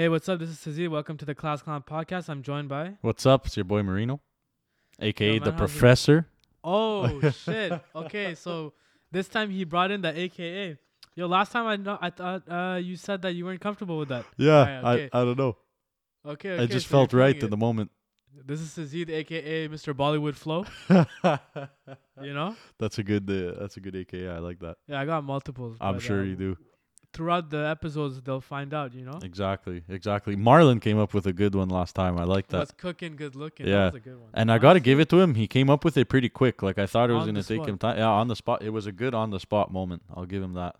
Hey, what's up? This is Sazi. Welcome to the Class Clown Podcast. I'm joined by. What's up? It's your boy Marino, aka Yo, the man, how's it- Professor. Oh shit. Okay, so this time he brought in the AKA. Yo, last time I know, I thought uh, you said that you weren't comfortable with that. Yeah, Alright, okay. I I don't know. Okay, I just so you're felt right feeling in the moment. This is Sazid, aka Mr. Bollywood Flow. You know? that's a good. Uh, that's a good AKA. I like that. Yeah, I got multiples. I'm but, sure uh, you do. Throughout the episodes, they'll find out. You know? Exactly, exactly. Marlon came up with a good one last time. I like that. What's cooking, good looking. Yeah. That was a good one. And I got to give it to him. He came up with it pretty quick. Like I thought it was On gonna take him time. Yeah, on the spot. It was a good on the spot moment. I'll give him that.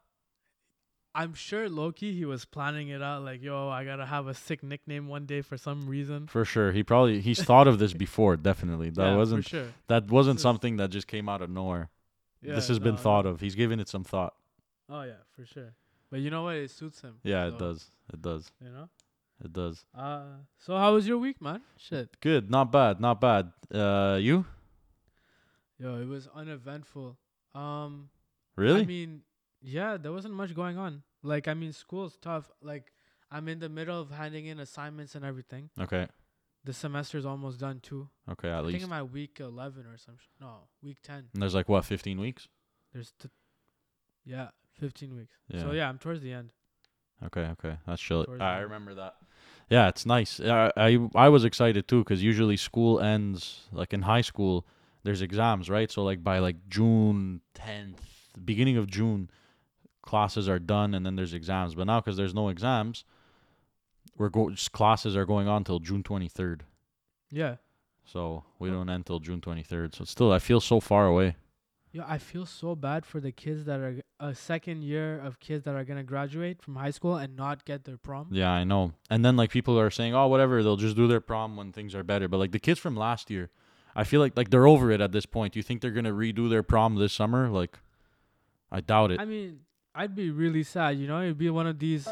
I'm sure Loki, he was planning it out. Like, yo, I gotta have a sick nickname one day for some reason. For sure. He probably he's thought of this before. Definitely. That yeah, wasn't for sure. that wasn't is- something that just came out of nowhere. Yeah, this has been thought no. of. He's given it some thought. Oh yeah, for sure. But you know what? It suits him. Yeah, it does. It does. You know. It does. Uh, so how was your week, man? Shit. Good. Not bad. Not bad. Uh, you Yo, it was uneventful. Um, really? I mean, yeah, there wasn't much going on. Like, I mean, school's tough. Like, I'm in the middle of handing in assignments and everything. okay. The semester's almost done too. Okay. At I think least. I'm at week 11 or some. Sh- no, week 10. And there's like what, 15 weeks? There's, t- yeah, 15 weeks. Yeah. So yeah, I'm towards the end. Okay. Okay. That's chill. Towards I the end. remember that. Yeah, it's nice. I I, I was excited too because usually school ends like in high school. There's exams, right? So like by like June 10th, beginning of June, classes are done and then there's exams. But now because there's no exams, we're go just classes are going on till June 23rd. Yeah. So we don't end till June 23rd. So still, I feel so far away. Yeah, I feel so bad for the kids that are a second year of kids that are gonna graduate from high school and not get their prom. Yeah, I know. And then like people are saying, "Oh, whatever, they'll just do their prom when things are better." But like the kids from last year, I feel like like they're over it at this point. Do you think they're going to redo their prom this summer? Like I doubt it. I mean, I'd be really sad, you know. It'd be one of these,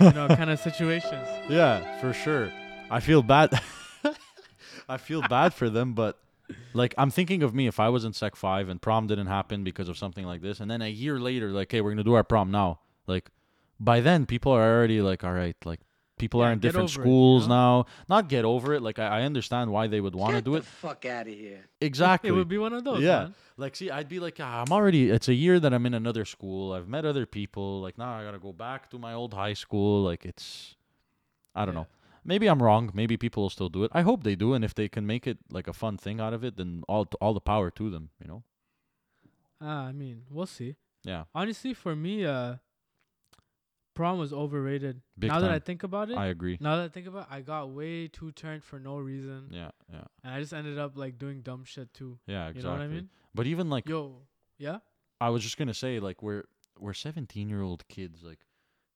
you know, kind of situations. yeah, for sure. I feel bad I feel bad for them, but like I'm thinking of me if I was in Sec 5 and prom didn't happen because of something like this and then a year later like, "Hey, we're going to do our prom now." Like by then people are already like, "All right, like people Yeah, are in different over it, you schools know? now." Not get over it. Like I, I understand why they would want to Get do the it. fuck out of here. Exactly. It would be one of those. Yeah. man. Like, see, I'd be like, ah, I'm already. It's a year that I'm in another school. I've met other people. Like, now I gotta go back to my old high school. Like, it's, I don't Yeah. know. Maybe I'm wrong. Maybe people will still do it. I hope they do, and if they can make it like a fun thing out of it, then all t- all the power to them. You know? Ah, I mean, we'll see. Yeah. Honestly, for me, uh, prom was overrated. Big now that I think about it, I agree. now that I think about, it, I got way too turned for no reason, Yeah. Yeah. and I just ended up like doing dumb shit too. Yeah. exactly. You know what I mean? But even like, Yo, yeah, I was just gonna say, like, we're we're 17 year old kids. Like,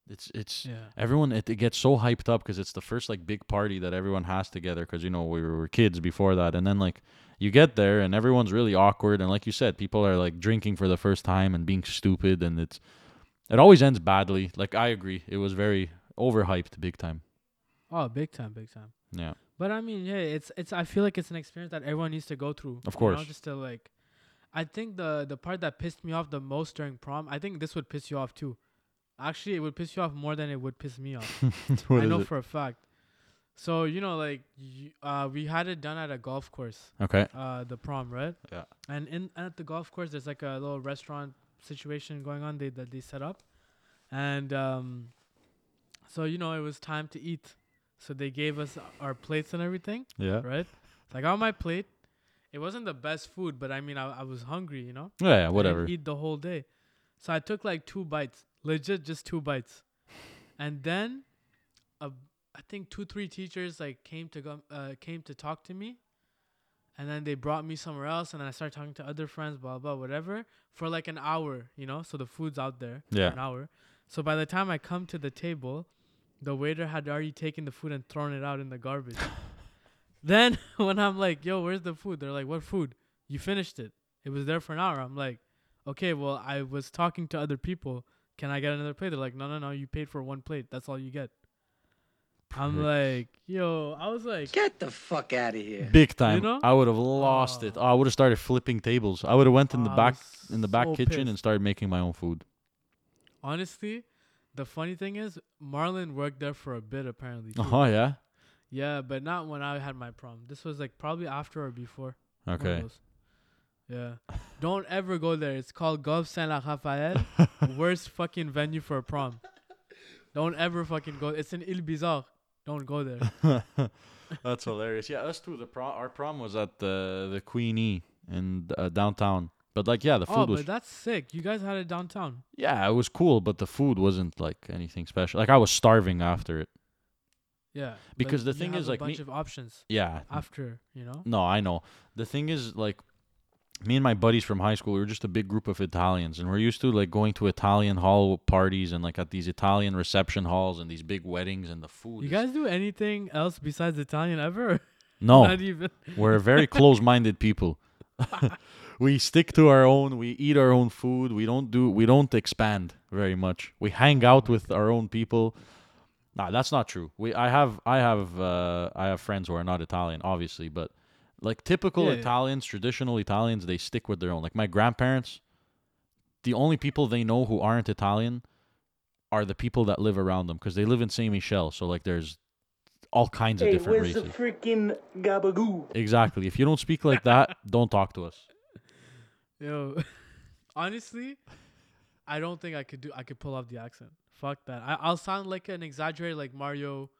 it's it's yeah. everyone it, it gets so hyped up because it's the first like big party that everyone has together because you know we were, were kids before that and then like you get there and everyone's really awkward and like you said people are like drinking for the first time and being stupid and it's it always ends badly like i agree it was very overhyped big time Oh, big time, big time. yeah But I mean, yeah, it's it's. I feel like it's an experience that everyone needs to go through. Of you know, course. just to like, I think the the part that pissed me off the most during prom, I think this would piss you off too. Actually, it would piss you off more than it would piss me off. I know it? for a fact. So you know, like, y uh, we had it done at a golf course. okay Uh, the prom, right? Yeah. And in at the golf course, there's like a little restaurant situation going on. They that they set up, and um, so you know, it was time to eat. So they gave us our plates and everything yeah right? So I got my plate. It wasn't the best food, but I mean, I, I was hungry, you know? yeah, yeah I didn't whatever eat the whole day. So I took like two bites, legit just two bites. And then, uh, I think two, three teachers like came to go, uh, came to talk to me. And then they brought me somewhere else, and then I started talking to other friends, blah blah, whatever, for like an hour, you know. So the food's out there Yeah. for an hour. So by the time I come to the table, the waiter had already taken the food and thrown it out in the garbage. then when I'm like, "Yo, where's the food?" They're like, "What food? You finished it. It was there for an hour." I'm like, "Okay, well, I was talking to other people. Can I get another plate?" They're like, "No, no, no. You paid for one plate. That's all you get." I'm like, "Yo," I was like, Get the fuck out of here. big time know? i would have lost it Oh. i would have started flipping tables i would have went in the I back in the back so kitchen pissed. and started making my own food honestly, The funny thing is, Marlon worked there for a bit apparently. too. Oh yeah. Yeah, but not when I had my prom. This was like probably after or before. one of Okay. Those. Yeah. Don't ever go there. It's called Golf Saint La Raphael. Worst fucking venue for a prom. Don't ever fucking go. It's in Île-Bizard. Don't go there. That's hilarious. Yeah, us too. The prom, our prom was at the the Queen E in uh, downtown. But like, yeah, the food oh, was but that's sick. You guys had it downtown. yeah, it was cool, but the food wasn't like anything special. Like I was starving after it. Yeah. Because the you thing have is, a like, bunch me- of options Yeah. after, you know. No, I know. The thing is, like, me and my buddies from high school, we were just a big group of Italians, and we're used to like going to Italian hall parties and like at these Italian reception halls and these big weddings, and the food. You guys do anything else besides Italian ever? no, Not even. We're very close-minded people. we stick to our own. We eat our own food. We don't do. We don't expand very much. We hang out with our own people. Nah, that's not true. We. I have. I have. Uh, I have friends who are not Italian, obviously, but like typical Yeah, yeah. Italians, traditional Italians, they stick with their own. Like my grandparents, the only people they know who aren't Italian are the people that live around them because they live in Saint Michel. So like, there's all kinds of different where's races. the freaking gabagoo? Exactly. If you don't speak like that, don't talk to us. Yo, honestly, I don't think I could do. I could pull off the accent. Fuck that. I, I'll sound like an exaggerated, like Mario,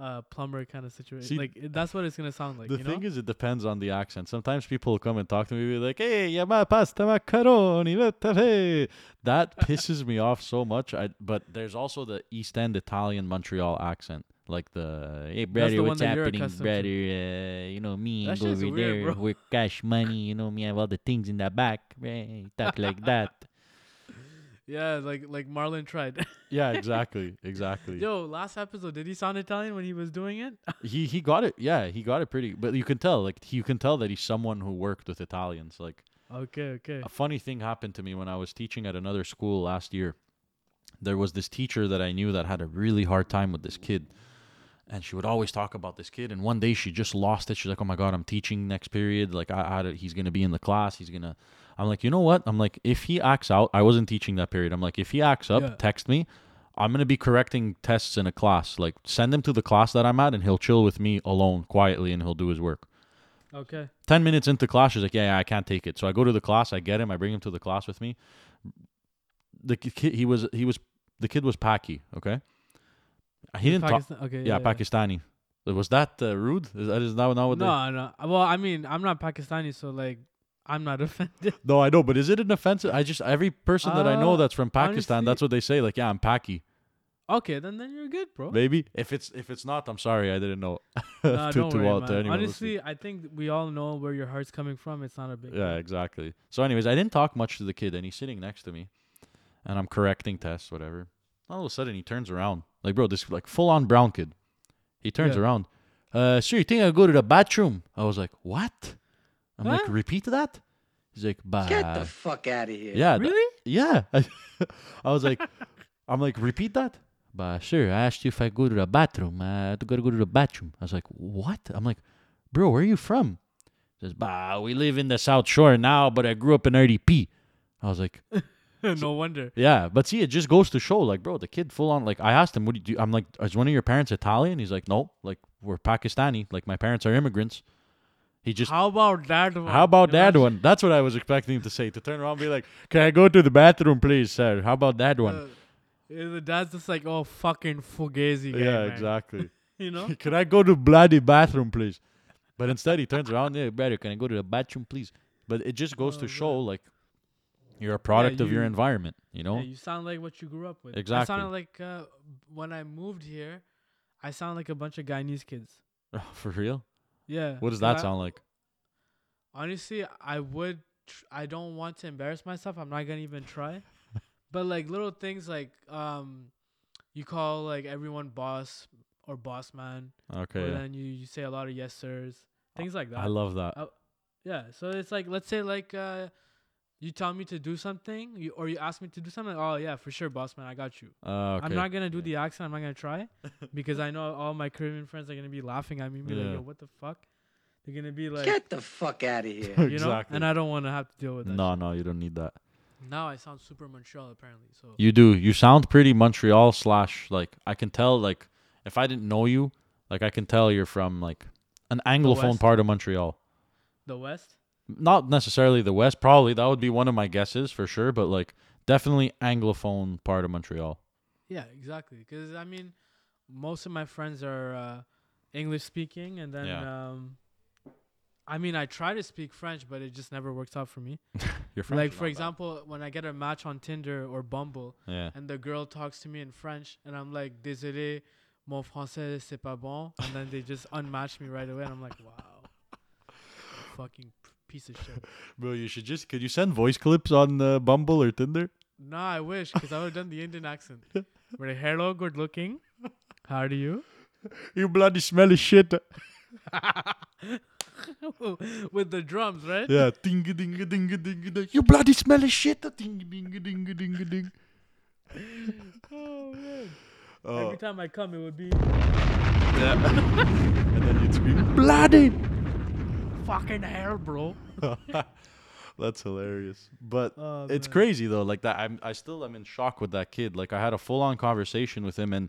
uh, plumber kind of situation. See, like that's what it's gonna sound like. the you thing know? is, it depends on the accent. Sometimes people will come and talk to me, be like, "Hey, yeah, ma pasta macaroni, vete." That pisses me off so much. I but there's also the East End Italian Montreal accent, like the "Hey, brother, the what's happening, brother? Uh, you know me, over weird, there bro. with cash money. You know me, have all the things in the back, right? Talk like that." Yeah, like like Marlon tried. Yeah, exactly, exactly. Yo, last episode, did he sound Italian when he was doing it? he he got it. Yeah, he got it pretty. But you can tell, like, you can tell that he's someone who worked with Italians. Like. okay, okay. A funny thing happened to me when I was teaching at another school last year. There was this teacher that I knew that had a really hard time with this kid. And she would always talk about this kid. And one day she just lost it. She's like, oh my God, I'm teaching next period. Like, I, I he's going to be in the class. He's going to. I'm like, you know what? I'm like, if he acts out, I wasn't teaching that period. I'm like, if he acts up, Yeah. text me. I'm going to be correcting tests in a class. Like, send him to the class that I'm at and he'll chill with me alone quietly and he'll do his work. Okay. 10 minutes into class, she's like, yeah, yeah, I can't take it. So I go to the class, I get him, I bring him to the class with me. The ki- kid, he was, he was, the kid was Paki, okay? He didn't talk, Pakistan- okay. yeah, Pakistani. Was that uh, rude? Is that is that not what they? No, no. Well, I mean, I'm not Pakistani, so like, I'm not offended. No, I know, but is it an offensive? I just, every person that I know Uh, that's from Pakistan, honestly- that's what they say. Like, yeah, I'm Paki. Okay, then then you're good, bro. Maybe. If it's, if it's not, I'm sorry, I didn't know. Nah, don't worry, man. anyone Honestly, listening. I think we all know where your heart's coming from. It's not a big. Yeah, exactly. So, anyways, I didn't talk much to the kid, and he's sitting next to me, and I'm correcting tests, whatever. All of a sudden, he turns around, like, bro, this like full on brown kid. He turns Yeah. around. Uh, sir, you think I go to the bathroom? I was like, what? I'm like, repeat that. He's like, bah. Get the fuck out of here. yeah, th- Really? yeah. I was like, I'm like, repeat that. But sure, I asked you if I go to the bathroom. Uh, to go to go to the bathroom. I was like, what? I'm like, bro, where are you from? He says, bah, we live in the South Shore now, but I grew up in RDP. I was like, no wonder. yeah, but see, it just goes to show, like, bro, the kid full on, like, I asked him, what do you do? I'm like, is one of your parents Italian? He's like, no, like, we're Pakistani. Like, my parents are immigrants. He just, How about that one? how about that one? That's what I was expecting him to say, to turn around and be like, can I go to the bathroom, please, sir? How about that one? Uh, yeah, the dad's just like, oh, fucking fugazi guy. yeah, man." exactly. You know? can I go to bloody bathroom, please? But instead, he turns around, yeah, brother, can I go to the bathroom, please? But it just goes Oh, to show, like, you're a product of your environment, you know? Yeah, you sound like what you grew up with. Exactly. I sounded like uh, when I moved here, I sound like a bunch of Guyanese kids. For real? Yeah. What does that I- sound like? Honestly, I would. Tr- I don't want to embarrass myself. I'm not gonna even try. but like little things like um, you call like everyone boss or boss man, Okay. yeah. then you you say a lot of yes sirs, things like that. I love that. Yeah, so it's like let's say like uh, you tell me to do something, you, or you ask me to do something. Oh yeah, for sure, boss man, I got you. Uh, okay. I'm not gonna do the accent. I'm not gonna try because I know all my Caribbean friends are gonna be laughing at me, and be like, "Yo, what the fuck?" They're gonna be like, Get the fuck out of here. you know, Exactly. and I don't want to have to deal with that. No, shit. no, you don't need that. Now I sound super Montreal apparently. So You do. You sound pretty Montreal slash like I can tell like if I didn't know you, like I can tell you're from like an anglophone part of Montreal. the West. Not necessarily the West, probably that would be one of my guesses for sure, but like definitely anglophone part of Montreal. Yeah, exactly. Because I mean, most of my friends are uh, English speaking, and then Yeah. um, I mean, I try to speak French, but it just never works out for me. You're French like for not bad. example, when I get a match on Tinder or Bumble, Yeah. and the girl talks to me in French, and I'm like, désolé, mon français c'est pas bon, and then they just unmatch me right away, and I'm like, wow, fucking piece of shit. Bro, you should just could you send voice clips on uh, Bumble or Tinder? Nah, I wish, because I would have done the Indian accent. Like, hello, good looking. How do you? You bloody smelly shit. With the drums, right? Yeah, ding ding ding ding ding. You bloody smelly shit. Ding ding ding ding ding. Oh man. Oh, Every time I come, it would be yeah. and then you'd scream, bloody. Fucking hell, bro. That's hilarious. But Oh, it's man. crazy though. Like that, I'm I still am in shock with that kid. Like I had a full on conversation with him, and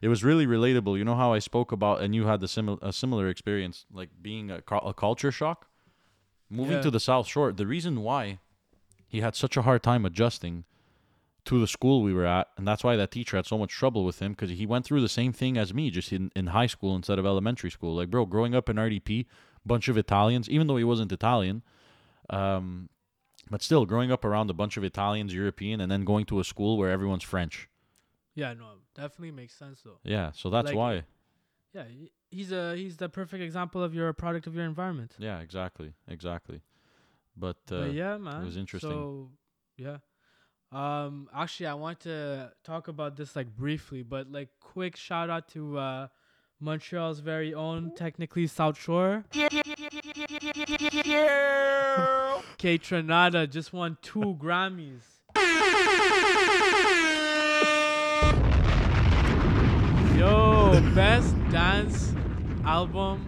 it was really relatable. You know how I spoke about, and you had the similar a similar experience, like being a, a culture shock, moving Yeah. to the South Shore. The reason why he had such a hard time adjusting to the school we were at, and that's why that teacher had so much trouble with him because he went through the same thing as me, just in in high school instead of elementary school. Like, bro, growing up in RDP, bunch of Italians, even though he wasn't Italian. Um, but still, growing up around a bunch of Italians, European, and then going to a school where everyone's French. Yeah, no, definitely makes sense though. Yeah, so that's Like- why. Yeah, he's a he's the perfect example of you're a product of your environment. Yeah, exactly, exactly. But, uh, but yeah, man, it was interesting. So yeah, um, actually, I want to talk about this like briefly, but like quick shout out to uh, Montreal's very own, technically South Shore. K Trinada just won two Grammys. Yo, best dance album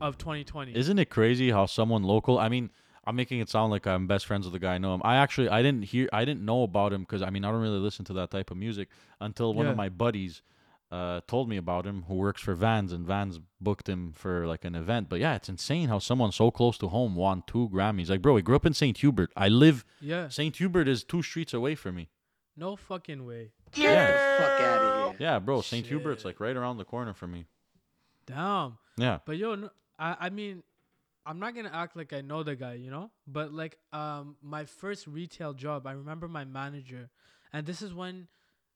of 2020. isn't it crazy how someone local? I mean, I'm making it sound like I'm best friends with the guy I know him. I actually, I didn't hear, I didn't know about him because I mean, I don't really listen to that type of music until one Yeah. of my buddies uh, told me about him who works for Vans and Vans booked him for like an event. But yeah, it's insane how someone so close to home won two Grammys. Like, bro, he grew up in St. Hubert. I live, yeah, St. Hubert is two streets away from me. no fucking way. Get the fuck out of here. Yeah, bro, St. Hubert's like right around the corner from me. Damn. Yeah. But yo, no, I I mean, I'm not gonna act like I know the guy, you know. But like, um, my first retail job, I remember my manager, and this is when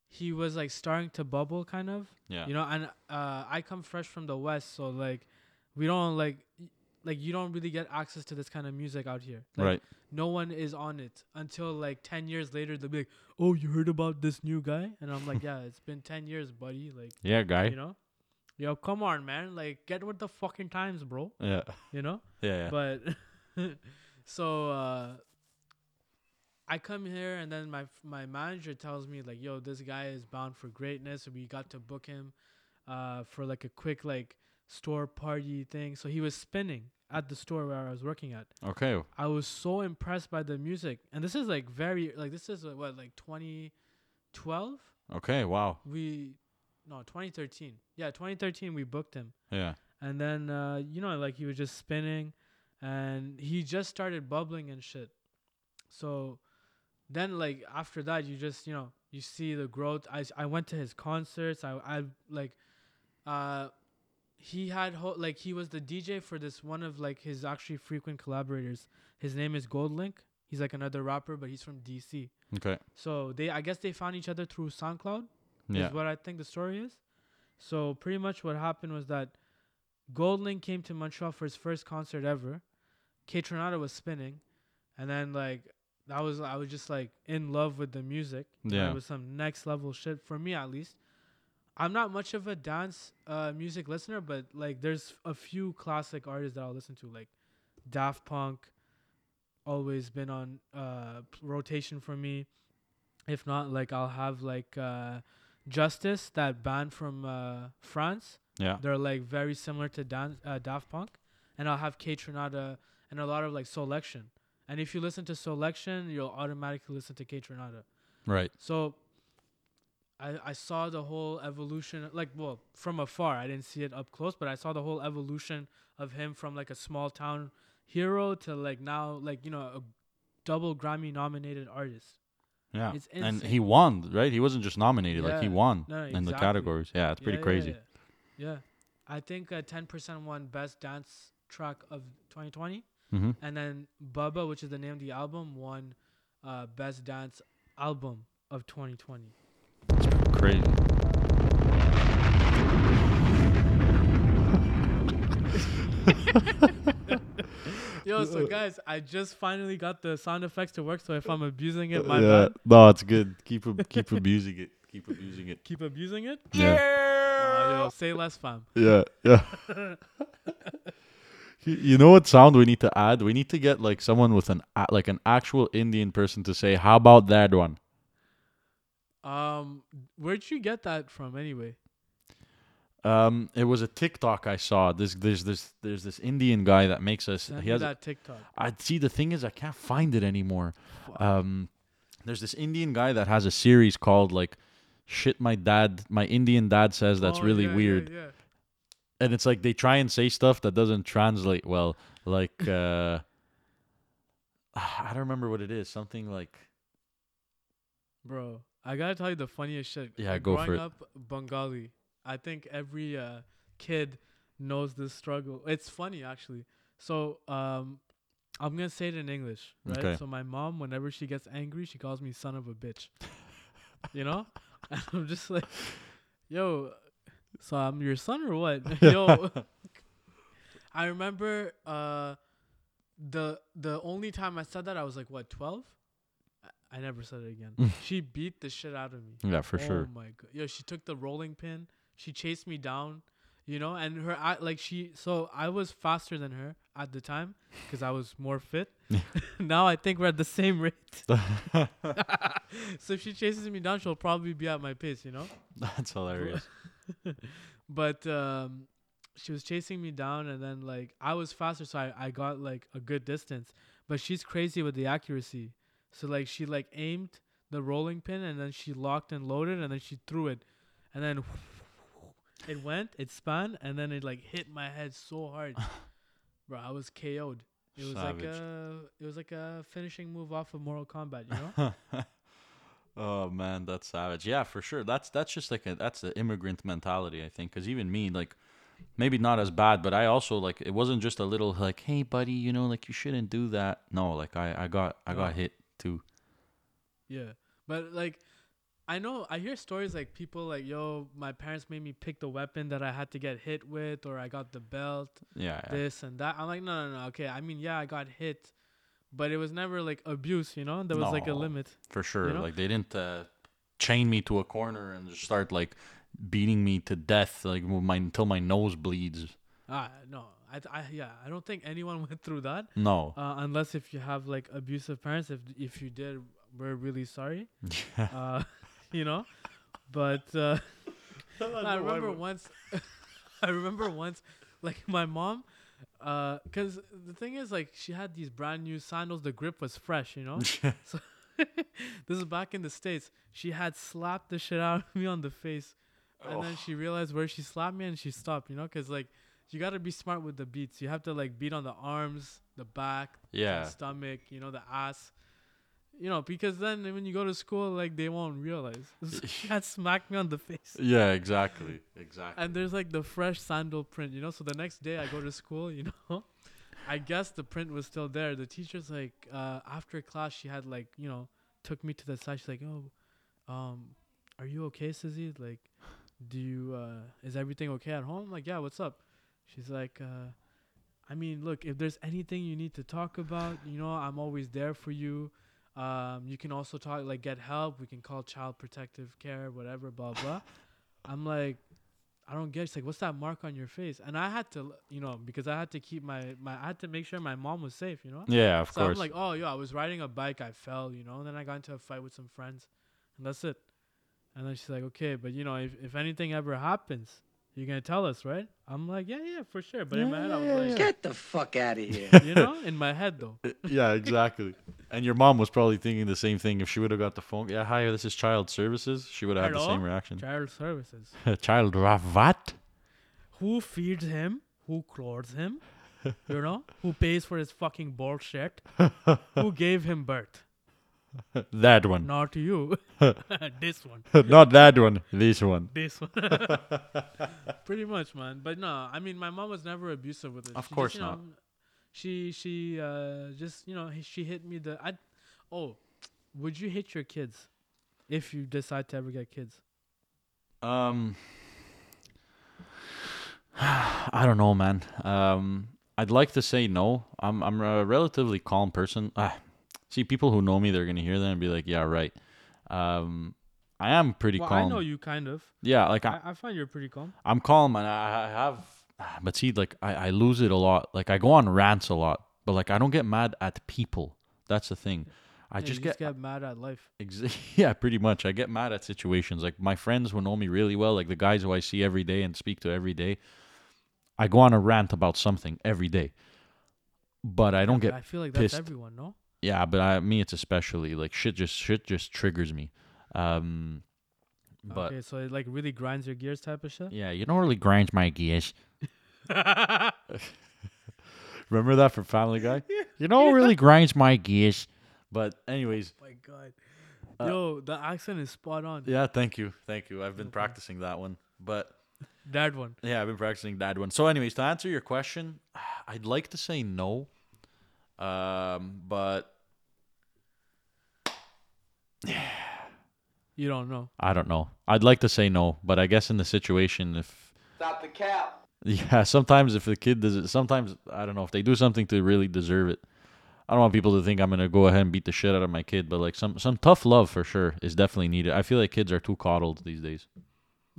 he was like starting to bubble, kind of. Yeah. You know, and uh, I come fresh from the west, so like, we don't like, like you don't really get access to this kind of music out here. Like, right. No one is on it until like ten years later. They'll be like, "Oh, you heard about this new guy?" And I'm like, "Yeah, it's been ten years, buddy. Like, Yeah, guy. you know." Yo, come on, man! Like, get with the fucking times, bro. Yeah. You know. Yeah. yeah. But so uh, I come here, and then my f- my manager tells me like, "Yo, this guy is bound for greatness." We got to book him uh, for like a quick like store party thing. So he was spinning at the store where I was working at. okay. I was so impressed by the music, and this is like very like this is what like 2012. Okay. Wow. We no 2013. Yeah, 2013 we booked him. Yeah. And then uh, you know, like he was just spinning, and he just started bubbling and shit. So then, like after that, you just you know you see the growth. i, I went to his concerts. I I like, uh, he had ho- like he was the DJ for this one of like his actually frequent collaborators. His name is Goldlink. He's like another rapper, but he's from DC. Okay. So they I guess they found each other through SoundCloud Yeah. is what I think the story is. So pretty much what happened was that Goldlink came to Montreal for his first concert ever. Kaytranada was spinning, and then like that was I was just like in love with the music. Yeah. it was some next level shit for me at least. I'm not much of a dance uh, music listener, but like there's a few classic artists that I'll listen to, like Daft Punk. Always been on uh, rotation for me. If not, like I'll have like uh, Justice, that band from uh, France. Yeah. They're like very similar to Dan- uh, Daft Punk, and I'll have Kaytranada and a lot of like Soulection, And if you listen to Soulection, you'll automatically listen to Kaytranada. Right. So I I saw the whole evolution like well from afar. I didn't see it up close, but I saw the whole evolution of him from like a small town hero to like now like you know a double Grammy nominated artist. Yeah. It's And he won, right? He wasn't just nominated, like he won No, in the categories. Yeah, it's pretty Yeah, yeah, crazy. Yeah, yeah. I think uh, 10% won best dance track of 2020 Mm-hmm. and then Bubba, which is the name of the album, won uh, best dance album of 2020. Crazy. Yo, so guys, I just finally got the sound effects to work. So if I'm abusing it, my yeah. bad. No, it's good. Keep ab- keep abusing it. Keep abusing it. Keep abusing it. Yeah. Uh, yo, say less, fam. Yeah. Yeah. You- know what sound we need to add? We need to get like someone with an like an actual Indian person to say, "How about that one?" Um, where'd you get that from, anyway? Um, it was a TikTok I saw. This there's this there's this Indian guy that makes us. Send he has. that TikTok. I see. The thing is, I can't find it anymore. Um, there's this Indian guy that has a series called like, "Shit, my dad, my Indian dad says that's Oh, really yeah, yeah, weird," yeah. And it's like they try and say stuff that doesn't translate well. Like, uh, I don't remember what it is. Something like. Bro, I gotta tell you the funniest shit. Yeah, go Growing for it. up Bengali, I think every uh, kid knows this struggle. It's funny actually. So um, I'm gonna say it in English, right? Okay. So my mom, whenever she gets angry, she calls me son of a bitch. you know, and I'm just like, yo, so I'm your son or what? yo, I remember uh, the the only time I said that I was like what 12. I- I never said it again. she beat the shit out of me. Yeah, for oh sure. Oh my god. Yo, she took the rolling pin. She chased me down, you know, and her I like she so I was faster than her at the time cuz I was more fit. now I think we're at the same rate. so if she chases me down, she'll probably be at my pace, you know? That's hilarious. but um she was chasing me down and then like I was faster so I, I got like a good distance. But she's crazy with the accuracy. So like she like aimed the rolling pin and then she locked and loaded and then she threw it. And then it went, it spun, and then it like hit my head so hard. Bro, I was KO'd. It was like Savage. a it was like a finishing move off of Mortal Kombat, you know? Oh man, that's savage. Yeah, for sure. That's that's just like a that's the immigrant mentality, I think. Because even me, like, maybe not as bad, but I also like it wasn't just a little like, hey buddy, you know, like you shouldn't do that. No, like I I got I got hit too. Yeah. But like I know I hear stories like people like, yo, my parents made me pick the weapon that I had to get hit with or I got the belt, Yeah. yeah. this and that. I'm like, no, no, no. Okay. I mean, yeah, I got hit, but it was never like abuse, you know? There was like a limit. For sure. know? Like they didn't uh, chain me to a corner and just start like beating me to death like my until my nose bleeds. Ah, no. I, I yeah, I don't think anyone went through that. No. Uh, unless if you have like abusive parents, if if you did, we're really sorry. Uh, you know, but uh, I remember once. I remember once, like my mom, uh, cause the thing is like she had these brand new sandals. The grip was fresh, you know. so this is back in the states. She had slapped the shit out of me on the face, and then she realized where she slapped me and she stopped. You know, cause like you gotta be smart with the beats. You have to like beat on the arms, the back, yeah. the stomach, you know, the ass. You know, because then when you go to school, like they won't realize. she had smacked me on the face. Yeah, exactly. Exactly. And there's like the fresh sandal print, you know. So the next day I go to school, you know. I guess the print was still there. The teacher's like, uh, after class, she had like, you know, took me to the side. She's like, "Oh, um, are you okay, Sizzy? Like, do you, uh, is everything okay at home?" I'm like, "Yeah, what's up?" She's like, uh, "I mean, look, if there's anything you need to talk about, you know, I'm always there for you. Um, you can also talk, like, get help. We can call child protective care, whatever, blah blah." I'm like, I don't get. it. She's like, "What's that mark on your face?" And I had to, you know, because I had to keep my my. I had to make sure my mom was safe, you know. yeah, of so course. I'm like, "Oh, yeah, I was riding a bike, I fell, you know." And then I got into a fight with some friends, and that's it. And then she's like, "Okay, but you know, if if anything ever happens, You're gonna tell us, right? I'm like, yeah, yeah, for sure. But in my head, I was like, Get the fuck out of here. you know, in my head though. yeah, exactly. and your mom was probably thinking the same thing if she would have got the phone. Yeah, hi, this is Child Services. She would have had the same reaction. Child services. Child ra- what? Who feeds him? Who clothes him? You know, who pays for his fucking bullshit? who gave him birth? that one. Not you. this one. Not that one. This one. This one. Pretty much, man. But no, I mean, my mom was never abusive with it. Of She just, course know, not. She she uh just you know she hit me the I. Oh, would you hit your kids if you decide to ever get kids? Um, I don't know, man. Um, I'd like to say no. I'm I'm a relatively calm person. Ah, see, people who know me, they're gonna hear that and be like, "Yeah, right." Um, I am pretty well, calm. I know you kind of. Yeah, like I, I, I find you're pretty calm. I'm calm and I, I have, but see, like I, I lose it a lot. Like I go on rants a lot, but like I don't get mad at people. That's the thing. I Yeah, just get, just get mad at life. Ex- yeah, pretty much. I get mad at situations. Like my friends who know me really well, like the guys who I see every day and speak to every day, I go on a rant about something every day. But I don't But get I feel like that's pissed. everyone, no? Yeah, but I me it's especially like shit just shit just triggers me. Um but okay, so it like really grinds your gears, type of shit. yeah, you don't really grind my gears. Remember that from Family Guy? yeah. You know really grinds my gears. But anyways, my God. Uh, Yo, the accent is spot on. yeah, thank you. Thank you. I've been practicing that one. But That one. Yeah, I've been practicing that one. So, anyways, to answer your question, I'd like to say no, um, but You don't know. I don't know. I'd like to say no, but I guess in the situation, if Stop the cap. yeah, sometimes if the kid does it, sometimes I don't know if they do something to really deserve it. I don't want people to think I'm gonna go ahead and beat the shit out of my kid, but like some some tough love for sure is definitely needed. I feel like kids are too coddled these days.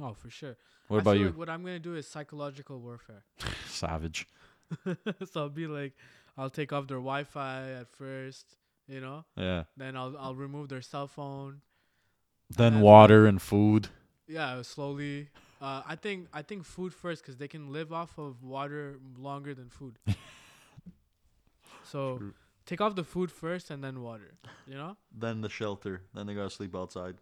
Oh, for sure. What I about feel you, Like what I'm gonna do is psychological warfare. savage? so I'll be like, I'll take off their Wi-Fi at first, you know. Yeah. Then I'll I'll remove their cell phone. Then then- water and food. Yeah, slowly. Uh, I think I think food first because they can live off of water longer than food. so True. take off the food first and then water. You know. Then the shelter. Then they gotta sleep outside.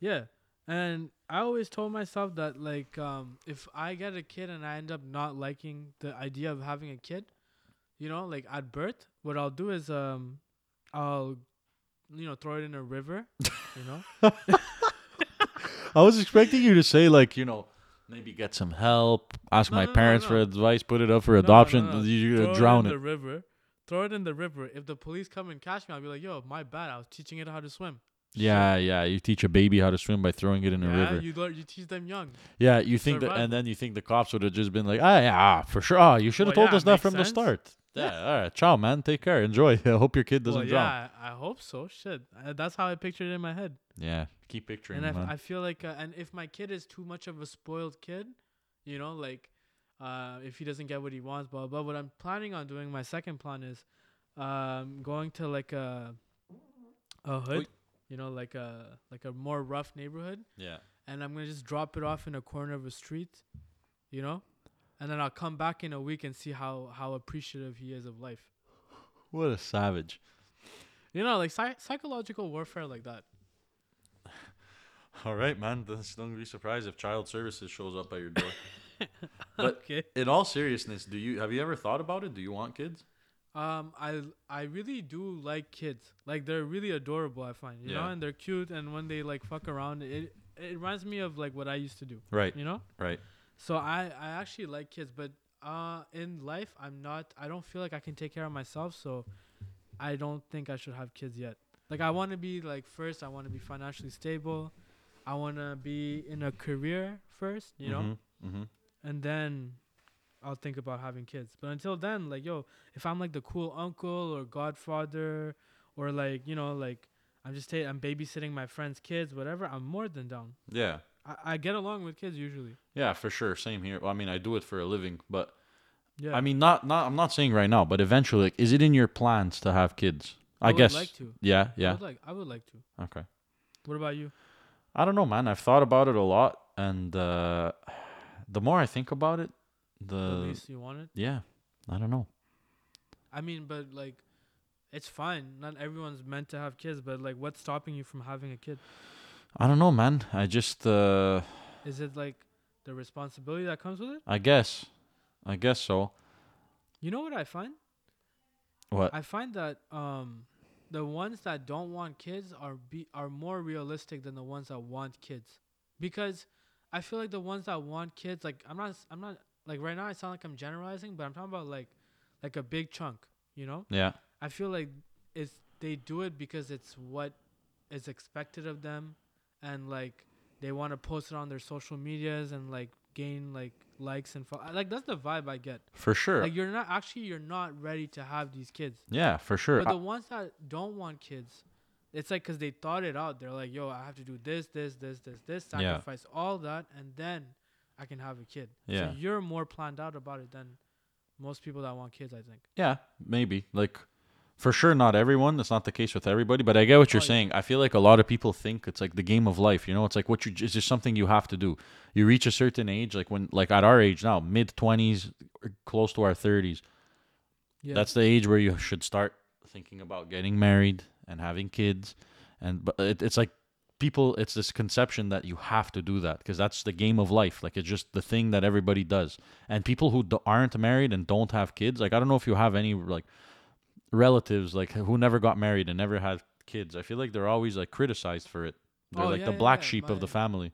Yeah. And I always told myself that like um if I get a kid and I end up not liking the idea of having a kid, you know, like at birth, what I'll do is um I'll you know, throw it in a river, you know. I was expecting you to say like you know maybe get some help, ask No, my no, parents no. for advice, put it up for adoption. You're Throw gonna it drown in it. the river. Throw it in the river. If the police come and catch me, I'll be like, "Yo, my bad. I was teaching it how to swim." Yeah, yeah. You teach a baby how to swim by throwing it in a yeah, river. you learn, you teach them young. yeah, you think that, and then you think the cops would have just been like, ah, yeah, ah, for sure. Ah, you should have Well, told yeah, us that makes from the start. Yeah, Yeah. all right. Ciao, man. Take care. Enjoy. I hope your kid doesn't well, drown. yeah, I, I hope so. Shit, uh, that's how I pictured it in my head. Yeah. Keep picturing, and I, f- man. I feel like, uh, and if my kid is too much of a spoiled kid, you know, like, uh, if he doesn't get what he wants, blah blah. What I'm planning on doing, my second plan is, um, going to like a, a hood, Oi. You know, like a like a more rough neighborhood, yeah. and I'm gonna just drop it off in a corner of a street, you know, and then I'll come back in a week and see how how appreciative he is of life. What a savage. You know, like psy- psychological warfare like that. All right, man. Just don't be surprised if child services shows up at your door. But- okay. In all seriousness, do you have you ever thought about it? Do you want kids? Um, I I really do like kids. Like they're really adorable. I find you know, and they're cute. And when they like fuck around, it it reminds me of like what I used to do. Right. You know. Right. So I I actually like kids, but uh, in life I'm not. I don't feel like I can take care of myself. So I don't think I should have kids yet. Like I want to be like first. I want to be financially stable. I want to be in a career first. You know, Mm-hmm. and then I'll think about having kids. But until then, like yo, if I'm like the cool uncle or godfather or like you know like I'm just I'm babysitting my friends' kids, whatever, I'm more than down. Yeah. I, I get along with kids usually. Yeah, for sure. Same here. Well, I mean, I do it for a living, but Yeah, I mean, not not. I'm not saying right now, but eventually, like, is it in your plans to have kids? I, would guess. like to. Yeah. yeah. I would like I would like to. Okay. What about you? I don't know, man. I've thought about it a lot, and uh, the more I think about it, the the least you want it. yeah, I don't know. I mean, but like, it's fine. Not everyone's meant to have kids, but like, what's stopping you from having a kid? I don't know, man. I just uh Is it like the responsibility that comes with it? I guess. I guess so. You know what I find? What? I find that um, the ones that don't want kids are be are more realistic than the ones that want kids, because I feel like the ones that want kids, like I'm not, I'm not like right now. I sound like I'm generalizing, but I'm talking about like, like a big chunk. You know, Yeah. I feel like it's they do it because it's what is expected of them, and like they want to post it on their social medias and like gain like likes and fo- like that's the vibe I get. For sure. Like you're not actually you're not ready to have these kids. yeah, for sure. But I- the ones that don't want kids, it's like because they thought it out. They're like, yo, I have to do this, this, this, this, this, Yeah. sacrifice all that, and then I can have a kid. Yeah. So you're more planned out about it than most people that want kids, I think. Yeah, maybe. Like for sure not everyone. That's not the case with everybody, but I get what you're Oh, yeah. saying. I feel like a lot of people think it's like the game of life, you know? It's like what you it's just something you have to do. You reach a certain age like when like at our age now, mid 20s er, close to our 30s. Yeah. That's the age where you should start thinking about getting married and having kids. And but it, it's like people it's this conception that you have to do that because that's the game of life. Like it's just the thing that everybody does. And people who aren't married and don't have kids, like I don't know if you have any like relatives like who never got married and never had kids. I feel like they're always like criticized for it. They're Oh, like yeah, the black yeah, sheep of the family.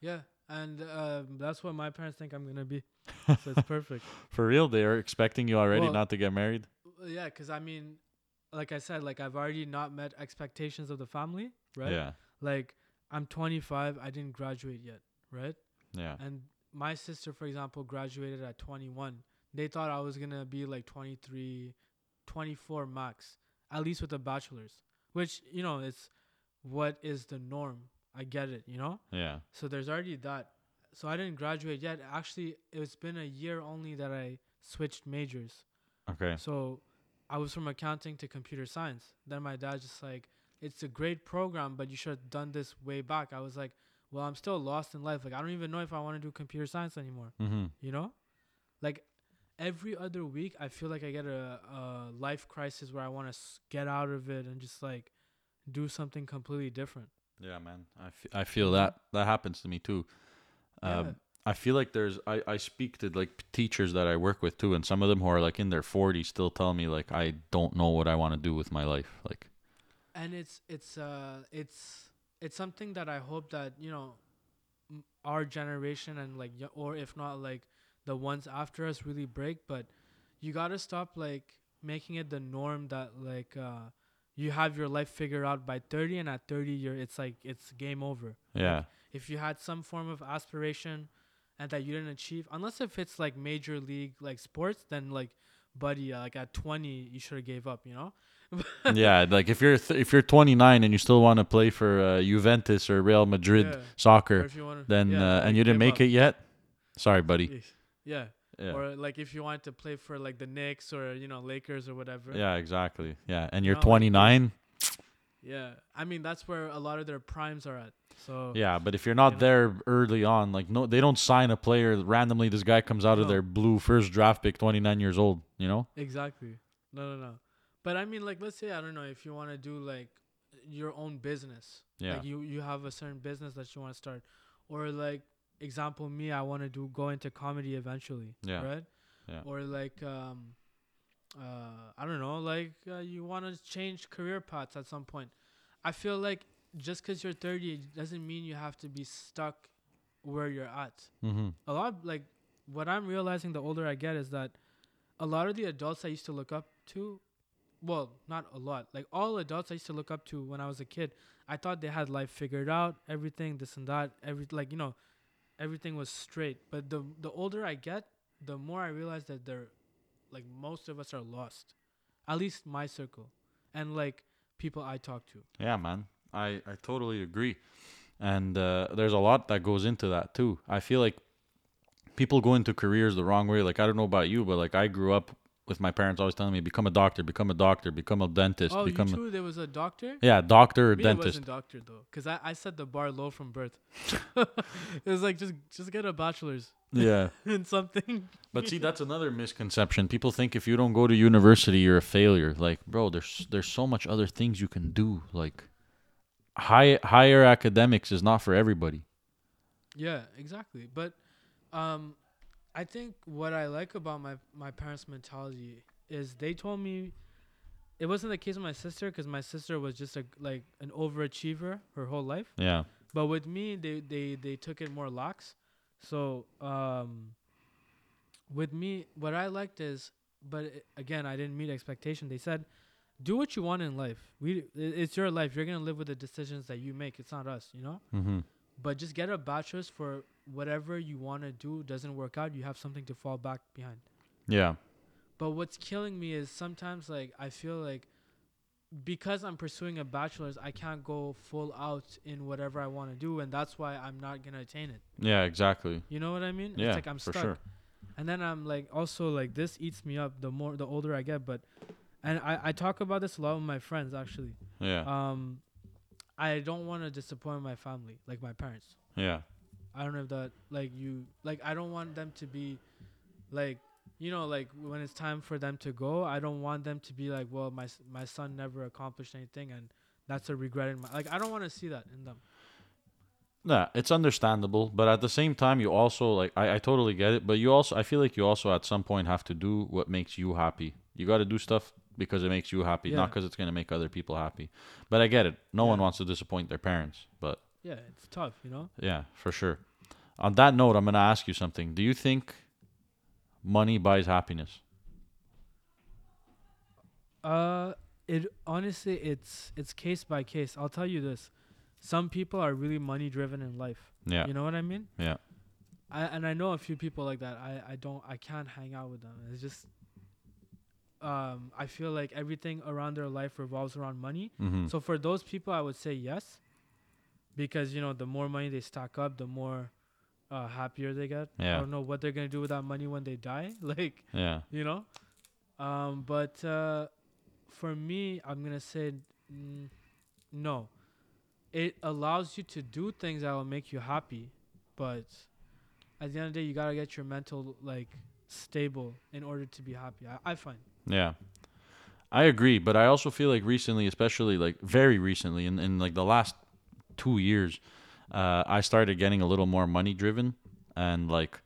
yeah. And uh, that's what my parents think I'm gonna be. So it's perfect. For real, they are expecting you already Well, not to get married. Yeah, because I mean, like I said, like I've already not met expectations of the family, right? Yeah. Like I'm 25, I didn't graduate yet, right? Yeah. And my sister, for example, graduated at 21. They thought I was gonna be like 23, 24 max, at least with a bachelor's, which you know it's what is the norm. I get it, you know. Yeah. So there's already that. So I didn't graduate yet. Actually, it's been a year only that I switched majors. Okay. So I was from accounting to computer science. Then my dad just like, it's a great program, but you should have done this way back. I was like, well, I'm still lost in life. Like I don't even know if I want to do computer science anymore. Mm-hmm. You know, like every other week, I feel like I get a, a life crisis where I want to s- get out of it and just like do something completely different. Yeah, man. I, f- I feel that that happens to me too. Um, Yeah. I feel like there's I, I speak to like teachers that I work with too, and some of them who are like in their 40s still tell me like I don't know what I want to do with my life. Like and it's it's uh it's it's something that I hope that you know our generation and like or if not like the ones after us really break but you got to stop like making it the norm that like uh you have your life figured out by 30 and at 30 you're it's like it's game over. Yeah, if you had some form of aspiration and that you didn't achieve unless if it's like major league like sports then like buddy uh, like at 20 you should have gave up you know yeah. Like if you're th- if you're 29 and you still want to play for uh, Juventus or Real Madrid Yeah. Soccer, wanna, then yeah, uh, like and you didn't make up. it yet. Sorry, buddy. Yeah. Yeah. Or like if you wanted to play for like the Knicks or you know Lakers or whatever. Yeah, exactly. Yeah, and you're Not 29. Yeah. I mean that's where a lot of their primes are at. So Yeah, but if you're not know? there early on, like no, they don't sign a player randomly. This guy comes out of their blue first draft pick, 29 years old. You know? exactly. No, no, no. But I mean, like, let's say I don't know if you want to do like your own business. Yeah. Like you you have a certain business that you want to start, or like example me, I want to do go into comedy eventually. Yeah. Right. Yeah. Or like um, uh, I don't know, like uh, you want to change career paths at some point. I feel like just because you're 30 it doesn't mean you have to be stuck where you're at Mm-hmm. a lot like what I'm realizing the older I get is that a lot of the adults I used to look up to, well, not a lot, like all adults I used to look up to when I was a kid, I thought they had life figured out, everything, this and that, every like you know, everything was straight. But the the older I get, the more I realize that they're like most of us are lost, at least my circle, and like people I talk to. Yeah, man. I, I totally agree. And uh, there's a lot that goes into that too. I feel like people go into careers the wrong way. Like I don't know about you, but like I grew up with my parents always telling me become a doctor, become a doctor, become a dentist, Oh, you become a, too? There was a doctor. yeah, doctor or Me, dentist. wasn't doctor though, cause I, I set the bar low from birth. it was like just just get a bachelor's Yeah. in something. But see, that's another misconception. People think if you don't go to university, you're a failure. Like, bro, there's there's so much other things you can do. Like, high higher academics is not for everybody. Yeah, exactly. But um, I think what I like about my my parents' mentality is they told me it wasn't the case with my sister because my sister was just a like an overachiever her whole life. Yeah. But with me, they they they took it more lax. So um, with me, what I liked is, but it, again, I didn't meet expectation. They said, do what you want in life. We it's your life. You're gonna live with the decisions that you make. It's not us, you know Mm-hmm. but just get a bachelor's for whatever you want to do doesn't work out you have something to fall back behind Yeah. but what's killing me is sometimes like i feel like because i'm pursuing a bachelor's i can't go full out in whatever i want to do and that's why i'm not gonna attain it Yeah. Exactly. you know what i mean Yeah. it's like i'm stuck. for sure. and then i'm like also like this eats me up the more the older i get but and i i talk about this a lot with my friends actually Yeah. um i don't want to disappoint my family like my parents yeah. I don't know if that like you like I don't want them to be like you know like when it's time for them to go I don't want them to be like well my my son never accomplished anything and that's a regret in my like I don't want to see that in them. Yeah, it's understandable, but at the same time, you also like I, I totally get it, but you also I feel like you also at some point have to do what makes you happy. You got to do stuff because it makes you happy, not because it's gonna make other people happy. But I get it. No one wants to disappoint their parents, but Yeah, it's tough, you know. yeah, for sure. On that note, I'm gonna ask you something. Do you think money buys happiness? Uh it honestly it's it's case by case. I'll tell you this. Some people are really money driven in life. Yeah, You know what I mean? yeah, I and I know a few people like that. I I don't I can't hang out with them. It's just um I feel like everything around their life revolves around money. mm-hmm. So for those people I would say yes. Because you know, the more money they stack up, the more uh happier they get. Yeah. I don't know what they're going to do with that money when they die, like, yeah, you know. Um but uh for me, I'm going to say mm, no. It allows you to do things that will make you happy, but at the end of the day, you gotta get your mental like stable in order to be happy. I, I find. yeah. I agree, but I also feel like recently, especially like very recently, in, in like the last two years, uh, I started getting a little more money driven, and like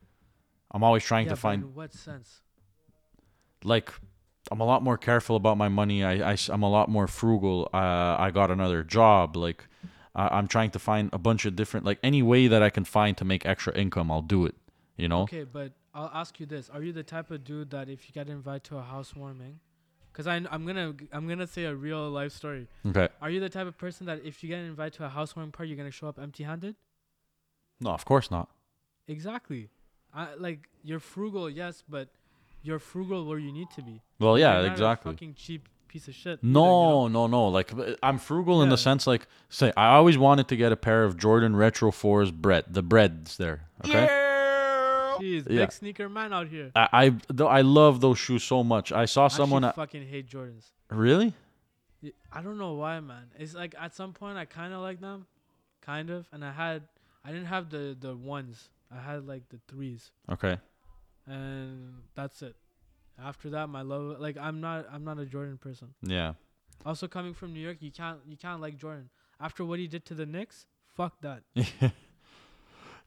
I'm always trying yeah, to find in what sense? like I'm a lot more careful about my money. I, I am a lot more frugal. Uh, I got another job. Like I I'm trying to find a bunch of different like any way that I can find to make extra income. I'll do it. You know? Okay, but I'll ask you this: Are you the type of dude that if you get invited to a housewarming, because I I'm gonna I'm gonna say a real life story. Okay. Are you the type of person that if you get invited to a housewarming party, you're gonna show up empty-handed? No, of course not. Exactly. I like you're frugal, yes, but you're frugal where you need to be. Well, You're yeah, not a exactly. fucking cheap piece of shit. either, you know? No, no, no. Like uh, I'm frugal in the sense like say I always wanted to get a pair of Jordan Retro 4s Bred. The breads there. Okay. Jeez, Yeah. big sneaker man out here. I I, though I love those shoes so much. I saw I someone actually at, fucking hate Jordans. really. I don't know why, man. It's like at some point I kind of like them, kind of, and I had I didn't have the the ones. I had like the threes, Okay. and that's it. After that, my love like I'm not I'm not a Jordan person. Yeah. Also coming from New York, you can't you can't like Jordan. After what he did to the Knicks, fuck that.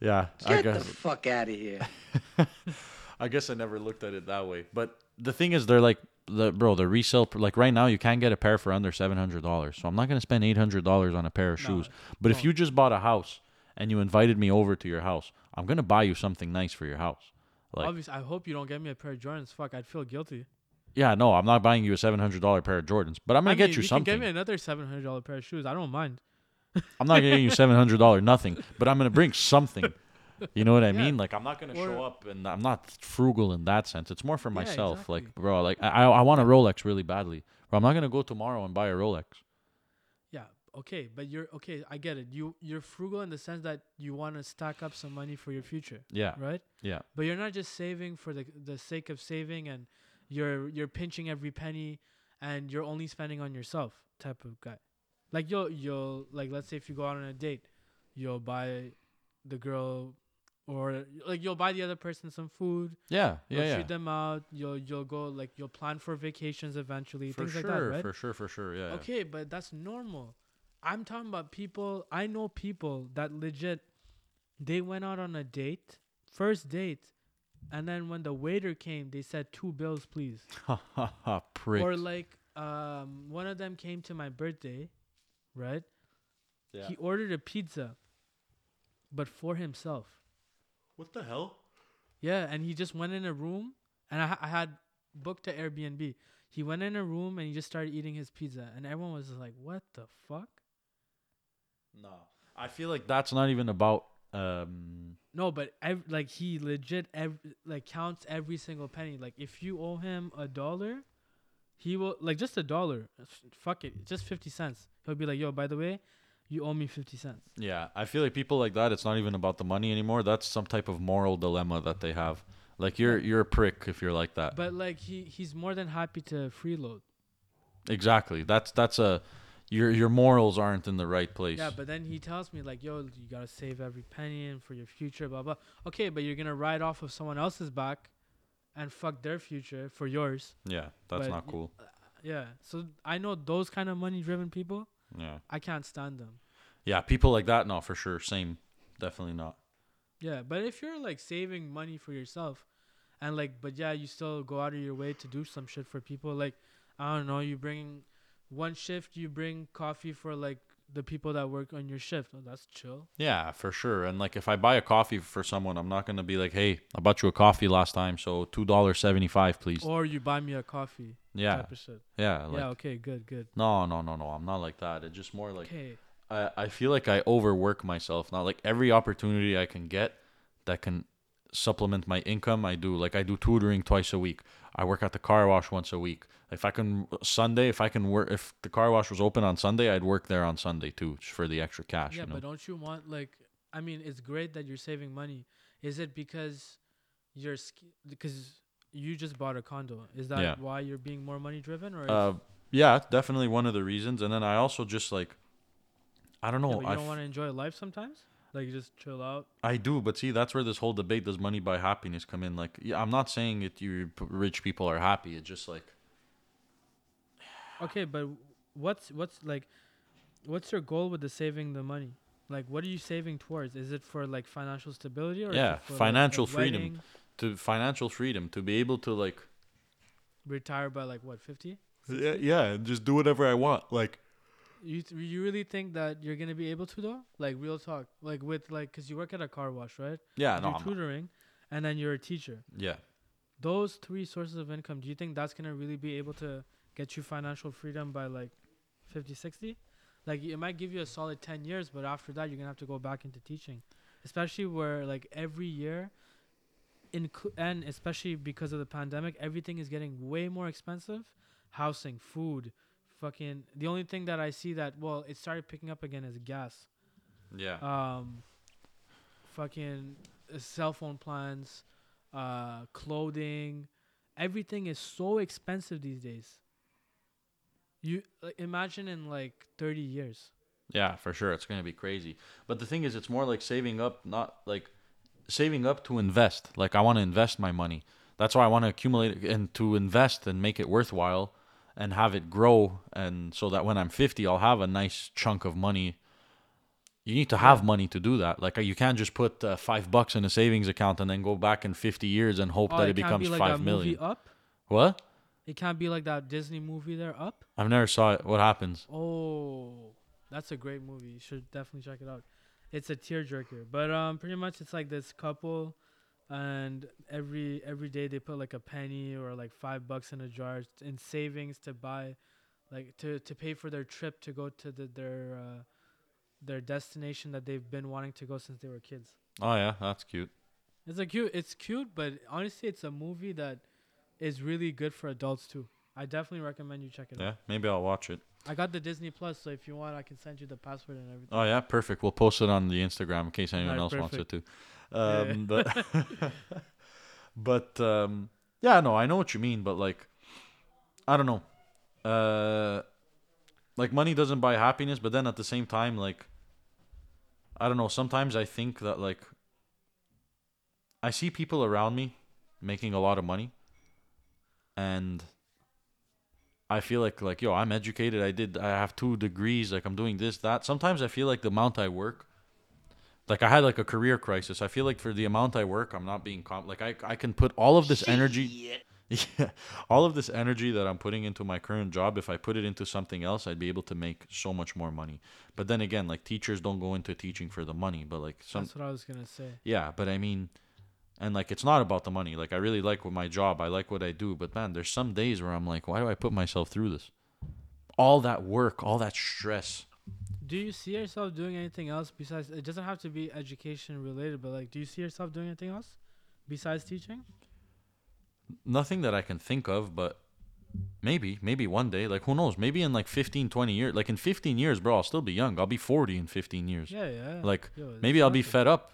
yeah. I Get the guess. fuck out of here. I guess I never looked at it that way. But the thing is, they're like the bro. The resale like right now, you can't get a pair for under seven hundred dollars. So I'm not gonna spend eight hundred dollars on a pair of No, shoes. But if you just bought a house and you invited me over to your house, I'm gonna buy you something nice for your house. Like, Obviously, I hope you don't get me a pair of Jordans. Fuck, I'd feel guilty. yeah, no, I'm not buying you a seven hundred dollar pair of Jordans, but I'm gonna I get mean, you you something. can get me another seven hundred dollar pair of shoes. I don't mind. I'm not gonna get you seven hundred dollar nothing, but I'm gonna bring something. You know what I Yeah. mean? Like I'm not gonna show up, and I'm not frugal in that sense. It's more for Yeah, myself. Like, bro, like I I I want a Rolex really badly. Bro, I'm not gonna go tomorrow and buy a Rolex. Yeah, okay, but you're okay. I get it. You you're frugal in the sense that you want to stack up some money for your future, Yeah, right? yeah, But you're not just saving for the the sake of saving and you're you're pinching every penny and you're only spending on yourself type of guy. Like you'll you'll like let's say if you go out on a date, you'll buy the girl or like you'll buy the other person some food, Yeah, you'll yeah, yeah. treat them out, you'll you'll go like you'll plan for vacations eventually, For things sure, like that, right? for sure, for sure. Yeah. yeah. Okay, but that's normal. I'm talking about people. I know people that legit, they went out on a date, first date, and then when the waiter came, they said two bills, please. Ha ha ha! Prick. Or like, um, one of them came to my birthday, right? yeah. He ordered a pizza, but for himself. what the hell? Yeah, and he just went in a room, and I, I had booked a Airbnb. He went in a room and he just started eating his pizza, and everyone was like, "What the fuck?" No, I feel like that's not even about. Um, No, but ev- like he legit ev- like counts every single penny. Like if you owe him a dollar, he will like just a dollar. f- Fuck it, just fifty cents. He'll be like, "Yo, by the way, you owe me fifty cents." yeah, I feel like people like that. It's not even about the money anymore. That's some type of moral dilemma that they have. Like you're you're a prick if you're like that. But like he he's more than happy to freeload. exactly. That's that's a your your morals aren't in the right place. Yeah, but then he tells me like, "Yo, you gotta save every penny and for your future, blah blah." Okay, but you're gonna ride off of someone else's back, and fuck their future for yours. yeah, that's but not y- cool. Uh, yeah, so I know those kind of money-driven people. Yeah, I can't stand them. yeah, people like that. No, for sure. Same, definitely not. Yeah, but if you're like saving money for yourself, and like, but yeah, you still go out of your way to do some shit for people. Like, I don't know, you bring one shift, you bring coffee for like the people that work on your shift. Oh, that's chill. Yeah, for sure. And like if I buy a coffee for someone, I'm not gonna be like, "Hey, I bought you a coffee last time, so two dollars seventy five, please." Or you buy me a coffee. yeah, Type of shit. yeah. Like, yeah. Okay. Good. Good. no, no, no, no. I'm not like that. It's just more like Okay. I, I feel like I overwork myself. Not like every opportunity I can get that can supplement my income, I do. Like I do tutoring twice a week. I work at the car wash once a week. If I can Sunday, if I can work, if the car wash was open on Sunday, I'd work there on Sunday too, just for the extra cash. Yeah, you know? but don't you want like? I mean, it's great that you're saving money. Is it because you're because you just bought a condo? Is that Yeah. why you're being more money driven, or? Uh, yeah, definitely one of the reasons. And then I also just like, I don't yeah, know. but you I, don't want to enjoy life sometimes. Like you just chill out. I do, but see, that's where this whole debate does money buy happiness come in. Like, yeah, I'm not saying that you rich people are happy. It's just like, Okay, but what's what's like, what's your goal with the saving the money? Like, what are you saving towards? Is it for like financial stability or Yeah, for, like, financial freedom. wedding, to financial freedom, to be able to like, retire by like what fifty? yeah, yeah, and just do whatever I want. Like, You th- you really think that you're gonna be able to though? Like real talk, like with like, cause you work at a car wash, right? yeah, you no, do I'm not- tutoring, and then you're a teacher. yeah, Those three sources of income, do you think that's gonna really be able to get you financial freedom by like 50, 60? Like it might give you a solid 10 years, but after that, you're gonna have to go back into teaching, especially where like every year, inclu- and especially because of the pandemic, everything is getting way more expensive. Housing, food, fucking. The only thing that I see that well, it started picking up again is gas yeah, um fucking uh, cell phone plans uh clothing everything is so expensive these days you like, imagine in like 30 years yeah, for sure. It's gonna be crazy. But the thing is, it's more like saving up, not like saving up to invest. Like I want to invest my money. That's why I want to accumulate and to invest and make it worthwhile and have it grow. And so that when I'm 50, I'll have a nice chunk of money. You need to have money to do that. Like uh, you can't just put uh, five bucks in a savings account and then go back in 50 years and hope oh, that it it becomes be like five million. up What? it can't be like that disney movie there up I've never saw it. What happens? oh that's a great movie you should definitely check it out it's a tearjerker but um pretty much it's like this couple and every every day they put like a penny or like five bucks in a jar in savings to buy like to to pay for their trip to go to the, their uh their destination that they've been wanting to go since they were kids Oh yeah, that's cute. it's a cute it's cute but honestly it's a movie that is really good for adults too i definitely recommend you check it out Yeah, maybe I'll watch it. I got the disney plus so if you want i can send you the password and everything Oh yeah, perfect. We'll post it on the Instagram in case anyone Alright, else wants it perfect. to. Um, but but um, Yeah, no, I know what you mean, but like, I don't know. Uh, like money doesn't buy happiness, but then at the same time, like, I don't know. Sometimes I think that like, I see people around me making a lot of money, and I feel like like yo, I'm educated. I did. I have two degrees. Like I'm doing this that. Sometimes I feel like the amount I work. Like I had like a career crisis. I feel like for the amount I work, I'm not being comp. Like I I can put all of this energy. Yeah, all of this energy that I'm putting into my current job, if I put it into something else, I'd be able to make so much more money. But then again, like teachers don't go into teaching for the money, but like some That's what I was gonna say. yeah, but I mean, and like it's not about the money. Like I really like what my job, I like what I do, but man, there's some days where I'm like, why do I put myself through this? All that work, all that stress. Do you see yourself doing anything else besides? It doesn't have to be education related, but like, do you see yourself doing anything else besides teaching? Nothing that I can think of, but maybe, maybe one day, like who knows? Maybe in like 15, 20 years, like in 15 years, bro, I'll still be young. I'll be 40 in 15 years. Yeah, yeah. Like Yo, maybe I'll be fed up.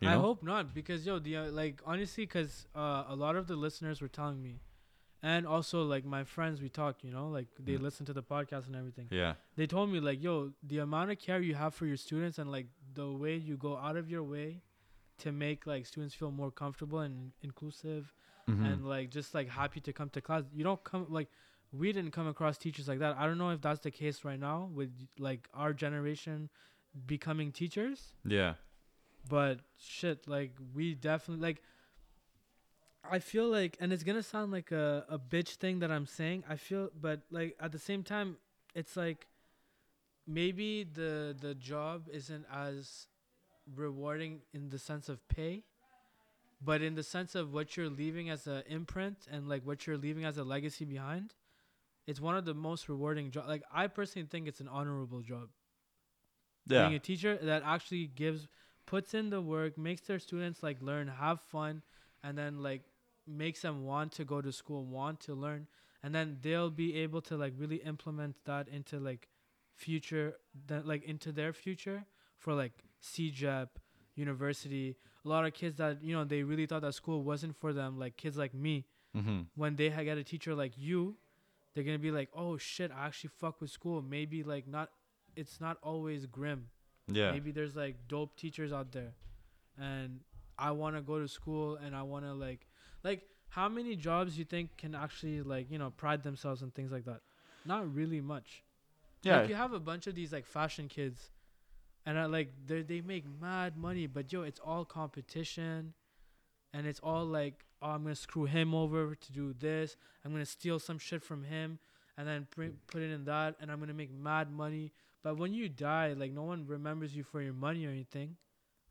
You I hope not, because yo, the uh, like honestly, because uh, a lot of the listeners were telling me, and also like my friends, we talk, you know, like they Mm. listen to the podcast and everything. Yeah. They told me like, yo, the amount of care you have for your students and like the way you go out of your way to make like students feel more comfortable and inclusive Mhm. and like just like happy to come to class. You don't come like we didn't come across teachers like that. I don't know if that's the case right now with like our generation becoming teachers, yeah. But shit, like we definitely like I feel like and it's to sound like a a bitch thing that I'm saying. I feel but like at the same time it's like maybe the the job isn't as rewarding in the sense of pay but in the sense of what you're leaving as an imprint and like what you're leaving as a legacy behind it's one of the most rewarding jobs like i personally think it's an honorable job Yeah. being a teacher that actually gives puts in the work makes their students like learn have fun and then like makes them want to go to school want to learn and then they'll be able to like really implement that into like future that like into their future for like CEGEP university a lot of kids that you know they really thought that school wasn't for them like kids like me Mm-hmm. when they get a teacher like you, they're gonna be like, "Oh shit, I actually fuck with school." Maybe like not, it's not always grim. Yeah. Maybe there's like dope teachers out there, and I want to go to school and I want to like, like how many jobs you think can actually like you know pride themselves and things like that? Not really much. Yeah. Like you have a bunch of these like fashion kids, and I like they they make mad money, but yo, it's all competition, and it's all like, oh, I'm gonna screw him over to do this. I'm gonna steal some shit from him, and then bring, put it in that, and I'm gonna make mad money. But when you die, like no one remembers you for your money or anything.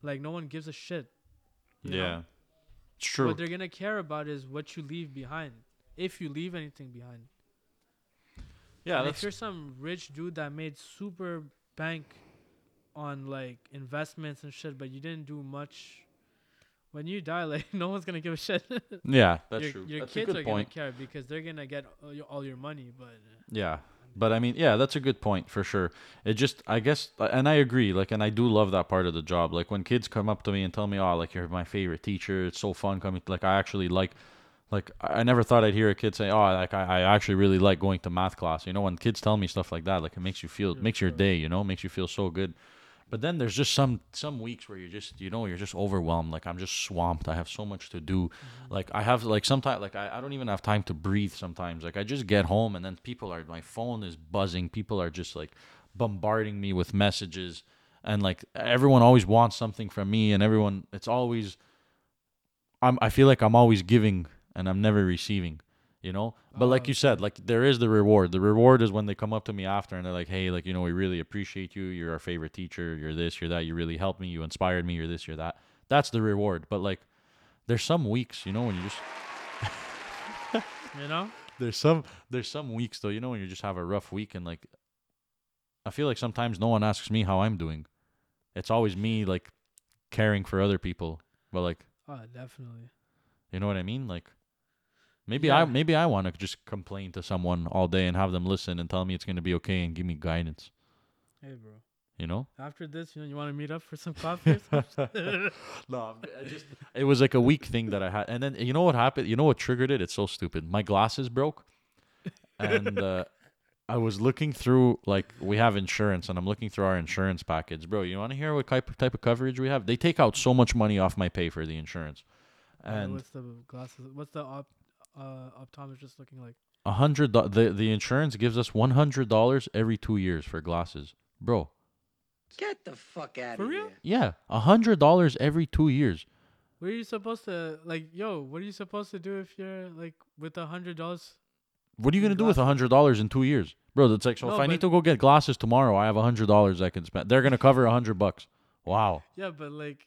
Like no one gives a shit. you know? yeah. It's true. What they're gonna care about is what you leave behind, if you leave anything behind. Yeah, if you're some rich dude that made super bank on like investments and shit, but you didn't do much, when you die, like no one's gonna give a shit. yeah, that's your true. your that's kids are point. gonna care because they're gonna get all your, all your money. But Yeah. But I mean, yeah, that's a good point for sure. It just, I guess, and I agree. Like, and I do love that part of the job. Like when kids come up to me and tell me, "Oh, like you're my favorite teacher. It's so fun coming." Like I actually like, like I never thought I'd hear a kid say, "Oh, like I, I actually really like going to math class." You know, when kids tell me stuff like that, like it makes you feel, Yeah, makes your day. You know, makes you feel so good. But then there's just some some weeks where you're just you know you're just overwhelmed. Like I'm just swamped. I have so much to do. Mm-hmm. Like I have like sometimes like I, I don't even have time to breathe sometimes. Like I just get home and then people are my phone is buzzing. People are just like bombarding me with messages and like everyone always wants something from me and everyone it's always I'm I feel like I'm always giving and I'm never receiving. You know? But like Oh, you said, like there is the reward. The reward is when they come up to me after and they're like, Hey, like, you know, we really appreciate you. You're our favorite teacher, you're this, you're that, you really helped me, you inspired me, you're this, you're that. That's the reward. But like there's some weeks, you know, when you just you know, there's some there's some weeks though, you know, when you just have a rough week and like I feel like sometimes no one asks me how I'm doing. It's always me like caring for other people. But like oh definitely. you know what I mean? Like maybe Yeah. I maybe I want to just complain to someone all day and have them listen and tell me it's going to be okay and give me guidance. Hey, bro. You know? After this, you know, you want to meet up for some coffee? No, I just it was like a week thing that I had, and then you know what happened? You know what triggered it? It's so stupid. My glasses broke, and uh, I was looking through like we have insurance, and I'm looking through our insurance package, bro. You want to hear what type type of coverage we have? They take out so much money off my pay for the insurance, Uh, and what's the glasses? What's the op, uh, optometrist just looking like? a hundred do- the the insurance gives us one hundred dollars every two years for glasses, bro. Get the fuck out For of real? here. Yeah, a hundred dollars every two years. What are you supposed to like? Yo, what are you supposed to do if you're like with a hundred dollars? What are you gonna do with a hundred dollars in two years, bro? That's like so. if I need but- to go get glasses tomorrow, I have a hundred dollars I can spend. They're gonna cover a hundred bucks. Wow. Yeah, but like,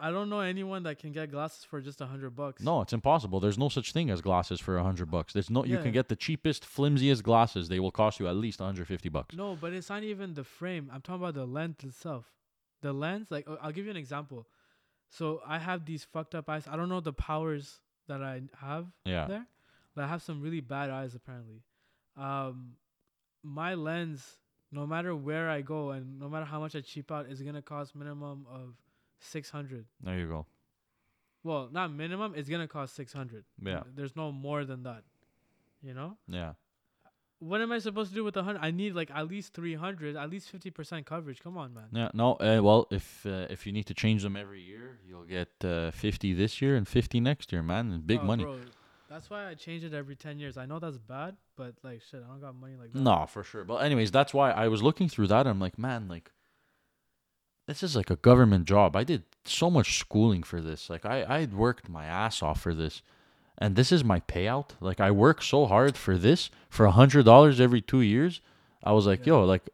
I don't know anyone that can get glasses for just a hundred bucks. No, it's impossible. There's no such thing as glasses for a hundred bucks. There's no. You Yeah. can get the cheapest, flimsiest glasses. They will cost you at least 150 bucks. No, but it's not even the frame. I'm talking about the lens itself. The lens, like, uh, I'll give you an example. So I have these fucked up eyes. I don't know the powers that I have Yeah. there, but I have some really bad eyes apparently. Um, my lens, no matter where I go and no matter how much I cheap out, is gonna cost minimum of six hundred. There you go. Well, not minimum. It's gonna cost six hundred. Yeah. There's no more than that. You know. Yeah. What am I supposed to do with a hundred? I need like at least three hundred, at least fifty percent coverage. Come on, man. Yeah. No. Uh, well, if uh, if you need to change them every year, you'll get uh, 50 this year and 50 next year, man. And big Oh, money. Bro, that's why I change it every ten years. I know that's bad, but like shit, I don't got money like that. No, for sure. But anyways, that's why I was looking through that. I'm like, man, like this is like a government job. I did so much schooling for this. Like I I worked my ass off for this. And this is my payout. Like I work so hard for this for a hundred dollars every two years. I was like, yo, like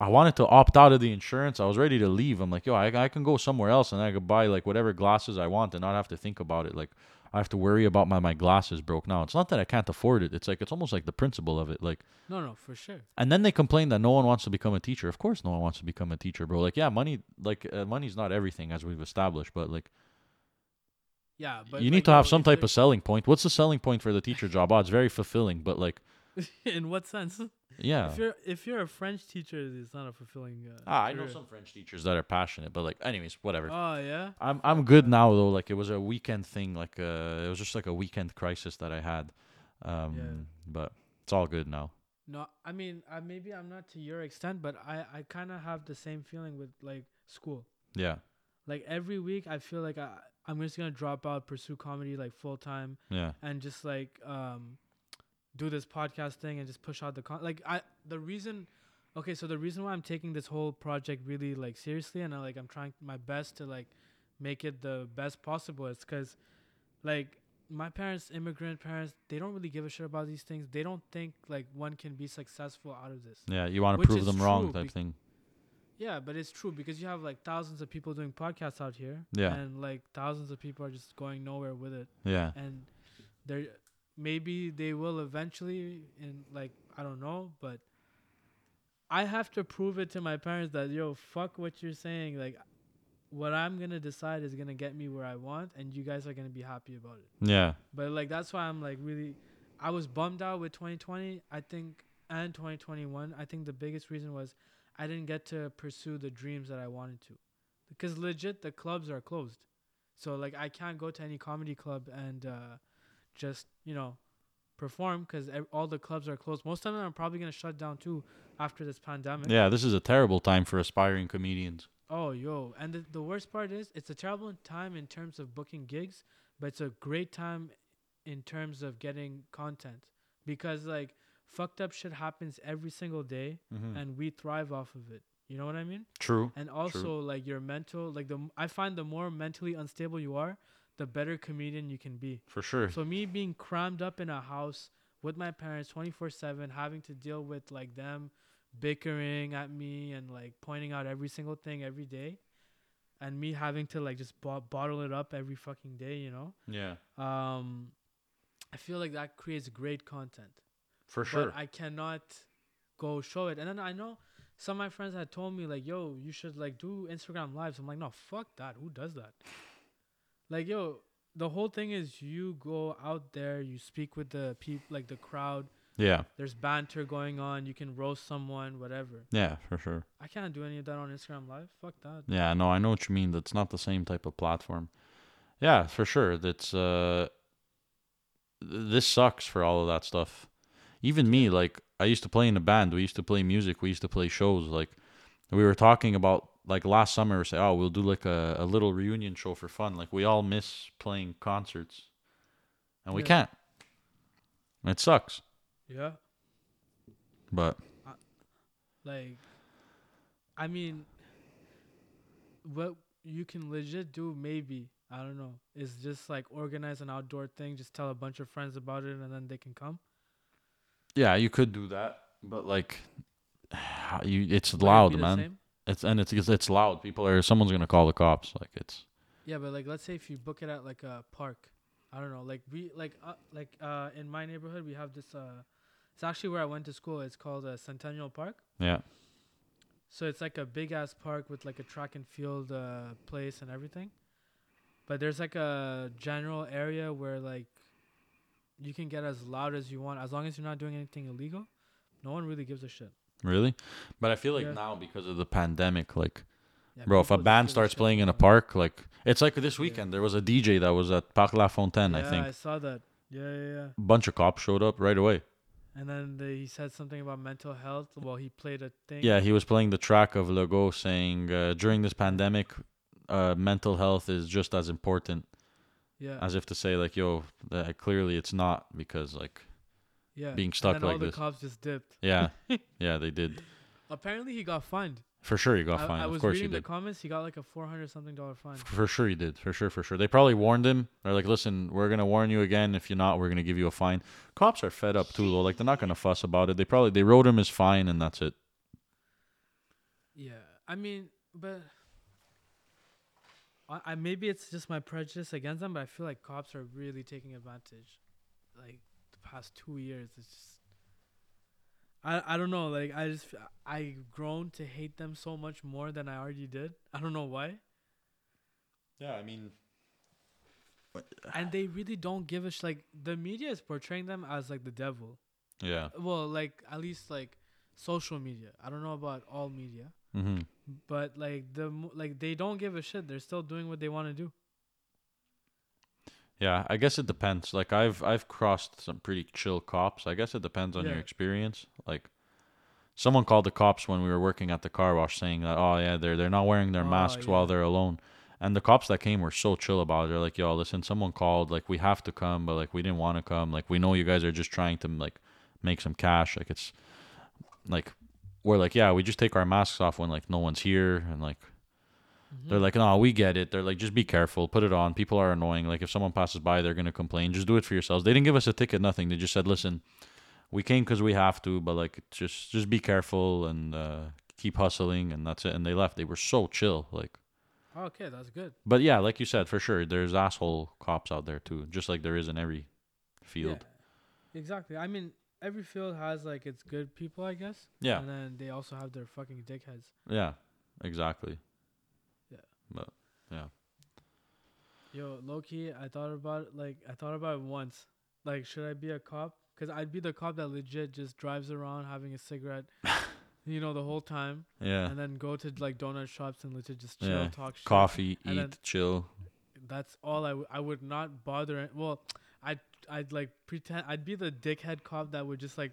I wanted to opt out of the insurance. I was ready to leave. I'm like, yo, I, I can go somewhere else and I could buy like whatever glasses I want and not have to think about it. Like I have to worry about my, my glasses broke now. It's not that I can't afford it. It's like it's almost like the principle of it. Like No, no, for sure. and then they complain that no one wants to become a teacher. Of course, no one wants to become a teacher, bro. Like, yeah, money, like, uh, money's not everything as we've established, but like, Yeah, but you need like, to have some type of selling point. What's the selling point for the teacher job? Oh, it's very fulfilling, but like, in what sense? yeah. If you're if you're a French teacher, it's not a fulfilling. Uh, Ah, I know career. some French teachers that are passionate, but like, anyways, whatever. Oh yeah. I'm I'm good now though. Like, it was a weekend thing. Like, uh, it was just like a weekend crisis that I had. Um, but it's all good now. No, I mean, I, maybe I'm not to your extent, but I I kind of have the same feeling with like school. Yeah, Like every week, I feel like I I'm just gonna drop out, pursue comedy like full time, yeah, and just like um do this podcast thing and just push out the con like I the reason okay so the reason why I'm taking this whole project really like seriously and I like I'm trying my best to like make it the best possible is because like my parents immigrant parents they don't really give a shit about these things they don't think like one can be successful out of this yeah. You want to prove them wrong, type thing. yeah but it's true because you have like thousands of people doing podcasts out here Yeah. and like thousands of people are just going nowhere with it Yeah, and there maybe they will eventually in like I don't know, but I have to prove it to my parents that yo fuck what you're saying like what I'm going to decide is going to get me where I want and you guys are going to be happy about it. yeah, But like that's why I'm like really I was bummed out with 2020, I think and 2021. I think the biggest reason was I didn't get to pursue the dreams that I wanted to. Because legit the clubs are closed. So like I can't go to any comedy club and uh just, you know, perform ev- all the clubs are closed. Most of them are probably going to shut down too after this pandemic. yeah. This is a terrible time for aspiring comedians. Oh, yo. And the, the worst part is it's a terrible time in terms of booking gigs, but it's a great time in terms of getting content because like fucked up shit happens every single day Mm-hmm. and we thrive off of it. You know what I mean? True. And also like your mental like the I find the more mentally unstable you are, the better comedian you can be. For sure. So me being crammed up in a house with my parents 24/7 having to deal with like them bickering at me and like pointing out every single thing every day and me having to like just bo- bottle it up every fucking day, you know? yeah. Um I feel like that creates great content. For sure. But I cannot go show it. And then I know some of my friends had told me like, "Yo, you should like do Instagram lives." I'm like, "No, fuck that. Who does that?" Like, yo, the whole thing is you go out there, you speak with the people, like the crowd, Yeah. There's banter going on. You can roast someone, whatever. Yeah, for sure. I can't do any of that on Instagram Live. Fuck that. Yeah, no, I know what you mean. That's not the same type of platform. Yeah, for sure. That's uh this sucks for all of that stuff. Even me, like I used to play in a band, we used to play music, we used to play shows. Like we were talking about like last summer we say, Oh, we'll do like a, a little reunion show for fun. Like we all miss playing concerts. And we Yeah. can't. It sucks. Yeah. But Like, I mean, what you can legit do, maybe, I don't know, is just like organize an outdoor thing, just tell a bunch of friends about it, and then they can come. yeah, you could do that. But like you it's loud, man. It's and it's it's, it's loud. People are someone's gonna call the cops. Like it's Yeah, but like, let's say if you book it at like a park, I don't know, like we like uh, like uh in my neighborhood we have this uh, it's actually where I went to school. It's called uh, Centennial Park. yeah. So it's like a big ass park with like a track and field uh, place and everything. But there's like a general area where like you can get as loud as you want as long as you're not doing anything illegal. No one really gives a shit. Really? But I feel like Yeah. now because of the pandemic, like Yeah, bro, if a band starts playing in a park, like it's like this Yeah. weekend there was a DJ that was at Parc La Fontaine, I think. I saw that. Yeah, yeah, yeah. A bunch of cops showed up right away. And then they, he said something about mental health. Well, he played a thing. Yeah, he was playing the track of Legault saying uh, during this pandemic, uh, mental health is just as important Yeah. as if to say like, yo, uh, clearly it's not because like, yeah. being stuck And then all like the cops just dipped. yeah, yeah, they did. Apparently, he got fined. For sure, he got I, fined. I of was course, he reading the did. comments. He got like a four hundred something dollar fine. For sure he did. For sure, for sure. They probably warned him. They're like, listen, we're gonna warn you again. If you're not, we're gonna give you a fine. Cops are fed up too, though. Like they're not gonna fuss about it. They probably they wrote him his fine and that's it. Yeah, I mean, but I, I maybe it's just my prejudice against them, but I feel like cops are really taking advantage. Like the past two years, it's just I I don't know. Like I just I've grown to hate them so much more than I already did. I don't know why, Yeah, I mean, and they really don't give a sh- like the media is portraying them as like the devil. yeah. Well, like at least like social media. I don't know about all media. Mm-hmm. but like the mo- like they don't give a shit. They're still doing what they want to do. Yeah, I guess it depends. Like I've I've crossed some pretty chill cops. I guess it depends on your experience. Like someone called the cops when we were working at the car wash saying that oh yeah, they're they're not wearing their Oh, masks while they're alone. And the cops that came were so chill about it. They're like, "Yo, listen, someone called. Like, we have to come, but like, we didn't want to come. Like, we know you guys are just trying to like make some cash. Like, it's like we're like, yeah, we just take our masks off when like no one's here, and like they're Mm-hmm. like, no, we get it. They're like, just be careful, put it on. People are annoying. Like, if someone passes by, they're gonna complain. Just do it for yourselves. They didn't give us a ticket, nothing. They just said, listen, we came because we have to, but like, just just be careful and uh, keep hustling, and that's it. And they left. They were so chill, like. Okay, that's good. But yeah, like you said, for sure, there's asshole cops out there too, just like there is in every field. Yeah, exactly. I mean, every field has like its good people, I guess. Yeah, And then they also have their fucking dickheads. yeah, exactly. Yo, low key, I thought about it, like I thought about it once. Like, should I be a cop? Cause I'd be the cop that legit just drives around having a cigarette, you know, the whole time, Yeah, and then go to like donut shops and legit just chill, Yeah. talk shit. coffee, eat, then- chill. That's all I, w- I would not bother. an- Well, I'd I'd like pretend I'd be the dickhead cop that would just like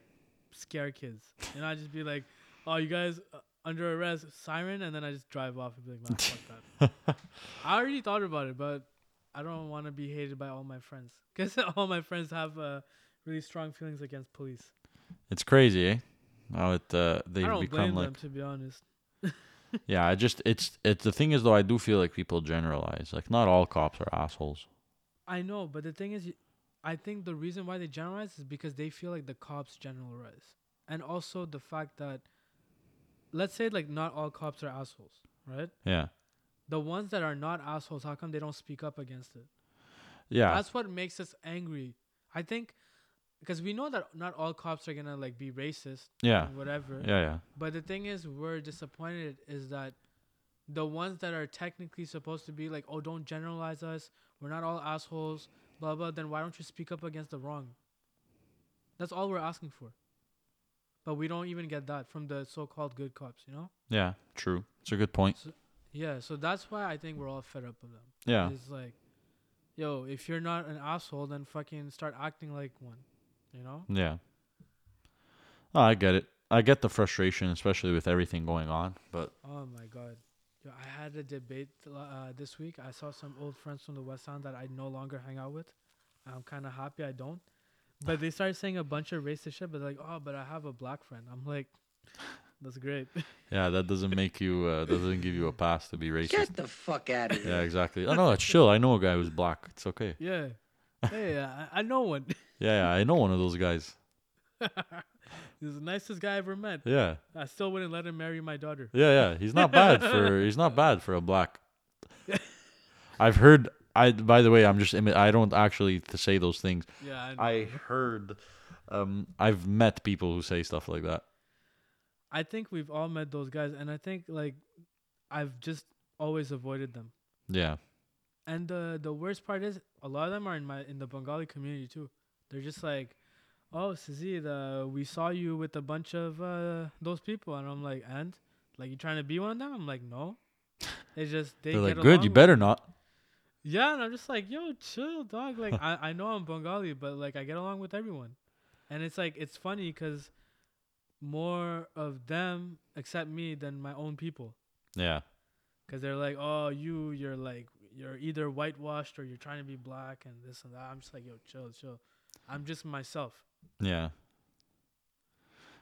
scare kids, and I'd just be like, "Oh, you guys uh, under arrest, siren," and then I just drive off and be like, "Man, fuck that." I already thought about it, but I don't want to be hated by all my friends because all my friends have uh, really strong feelings against police. It's crazy, eh? How it uh, don't become blame like them to be honest. Yeah, I just it's it's the thing is though I do feel like people generalize. Like not all cops are assholes. I know, but the thing is, y- I think the reason why they generalize is because they feel like the cops generalize, and also the fact that, let's say, like not all cops are assholes, right? Yeah. The ones that are not assholes, how come they don't speak up against it? Yeah. That's what makes us angry. I think, because we know that not all cops are gonna like be racist, yeah. whatever. Yeah, yeah. But the thing is, we're disappointed is that the ones that are technically supposed to be like, oh, don't generalize us. We're not all assholes. Blah blah. Then why don't you speak up against the wrong? That's all we're asking for. But we don't even get that from the so-called good cops, you know? Yeah, true. It's a good point. Yeah, so that's why I think we're all fed up of them. Yeah. It's like, yo, if you're not an asshole, then fucking start acting like one. You know? Yeah. Oh, I get it. I get the frustration, especially with everything going on. But Oh my god. Yo, I had a debate uh, this week. I saw some old friends from the West End that I no longer hang out with. I'm kind of happy I don't. But they started saying a bunch of racist shit, but like, oh, but I have a black friend. I'm like, that's great. yeah, that doesn't make you uh, doesn't give you a pass to be racist. Get the fuck out of here. Yeah, exactly. Oh no, it's chill. I know a guy who's black. It's okay. yeah. Hey, I, I know one. Yeah, yeah, I know one of those guys. He's the nicest guy I ever met. Yeah, I still wouldn't let him marry my daughter. yeah, yeah. He's not bad for he's not bad for a black. I've heard. I by the way, I'm just I don't actually to say those things. Yeah, I. I heard. Um, I've met people who say stuff like that. I think we've all met those guys, and I think like I've just always avoided them. Yeah, And the the worst part is a lot of them are in my in the Bengali community too. They're just like, "Oh, Sazi, the we saw you with a bunch of uh, those people," and I'm like, "And like you trying to be one of them?" I'm like, "No." It's just they they're like, good. You better not. Yeah, and I'm just like, "Yo, chill, dog." Like I I know I'm Bengali, but like I get along with everyone, and it's like it's funny because more of them accept me than my own people. Yeah, Cause they're like, oh, you, you're like, you're either whitewashed or you're trying to be black and this and that. I'm just like, yo, chill, chill. I'm just myself. yeah.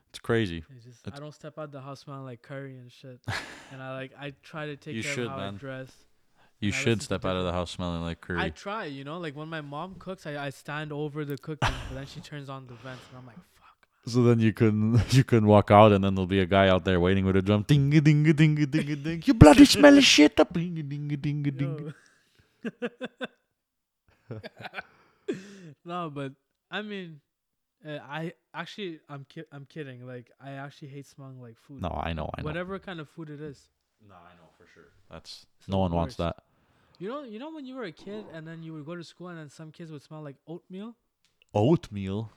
It's crazy. It's just It's- I don't step out the house smelling like curry and shit. and I like I try to take care should, of how man. I dress. You should step out of the house smelling like curry. I try, you know, like when my mom cooks, I, I stand over the cooking, but then she turns on the vents, and I'm like, fuck. So then you couldn't you couldn't walk out, and then there'll be a guy out there waiting with a drum. Ding a ding a ding a ding a ding. You bloody smelly shit up. Ding a ding a ding a ding. No, but I mean, uh, I actually I'm ki- I'm kidding. Like I actually hate smelling like food. No, I know, I know. Whatever kind of food it is. No, I know for sure. That's It's no one wants that. You know, you know when you were a kid and then you would go to school and then some kids would smell like oatmeal. Oatmeal.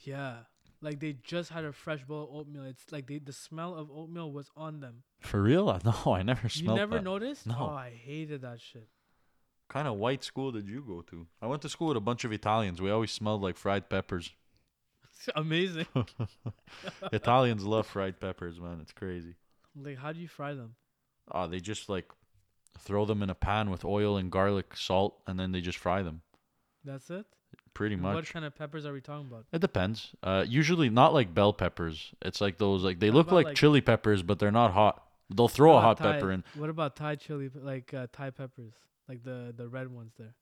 Yeah, like they just had a fresh bowl of oatmeal. It's like they the smell of oatmeal was on them. For real? No, I never smelled. That. You never that. noticed? No. Oh, I hated that shit. kind of white school did you go to? I went to school with a bunch of Italians. We always smelled like fried peppers. It's amazing. Italians love fried peppers, man. It's crazy. like, how do you fry them? Oh, they just like throw them in a pan with oil and garlic, salt, and then they just fry them. That's it. Pretty And much. What kind of peppers are we talking about? It depends. Uh, usually not like bell peppers. It's like those like they What look like, like- chili peppers, but they're not hot. They'll throw a hot about pepper in. What about Thai chili, like uh, Thai peppers, like the the red ones there?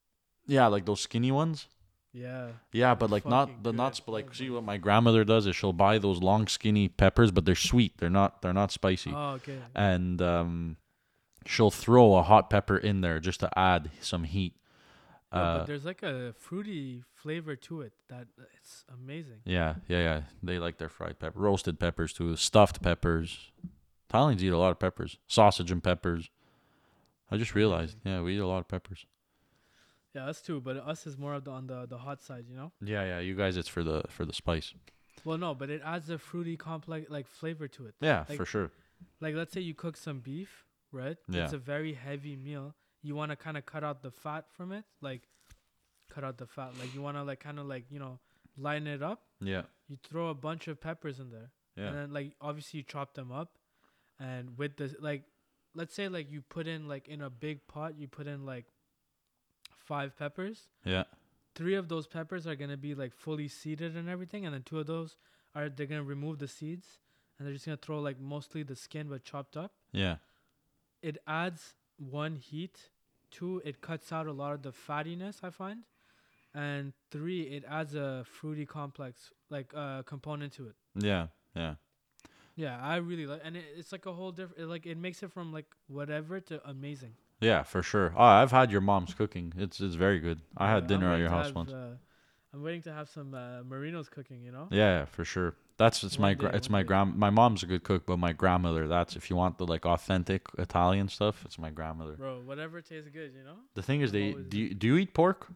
Yeah, like those skinny ones. Yeah. Yeah, but like not the not good. sp- like see what my grandmother does is she'll buy those long skinny peppers, but they're sweet. They're not they're not spicy. Oh, okay. And um, she'll throw a hot pepper in there just to add some heat. Yeah, Uh, but there's like a fruity flavor to it that it's amazing. yeah, yeah, yeah. They like their fried pepper, roasted peppers too, stuffed peppers. Italians eat a lot of peppers, sausage and peppers. I just realized, yeah, we eat a lot of peppers. Yeah, us too. But us is more of the on the the hot side, you know. Yeah, yeah. You guys, it's for the for the spice. Well, no, but it adds a fruity complex like flavor to it. Yeah, Like- for sure. Like let's say you cook some beef, right? Yeah. It's a very heavy meal. You want to kind of cut out the fat from it, like cut out the fat. Like you want to like kind of like you know line it up. Yeah, You throw a bunch of peppers in there. yeah, and then like obviously you chop them up and with the like let's say like you put in like in a big pot you put in like five peppers yeah, three of those peppers are gonna be like fully seeded and everything and then two of those are they're gonna remove the seeds and they're just gonna throw like mostly the skin but chopped up yeah, it adds one heat two it cuts out a lot of the fattiness i find and three it adds a fruity complex like uh component to it yeah, yeah. Yeah, I really like, and it, it's like a whole different. It, like it makes it from like whatever to amazing. Yeah, for sure. Oh, I've had your mom's cooking. It's it's very good. I had dinner at your house have, once. Uh, I'm waiting to have some uh, Marino's cooking. You know. Yeah, for sure. That's it's my gra- it's my grand. My mom's a good cook, but my grandmother. That's if you want the like authentic Italian stuff. It's my grandmother. Bro, whatever tastes good, you know. The thing is, they always do. You, do you eat pork?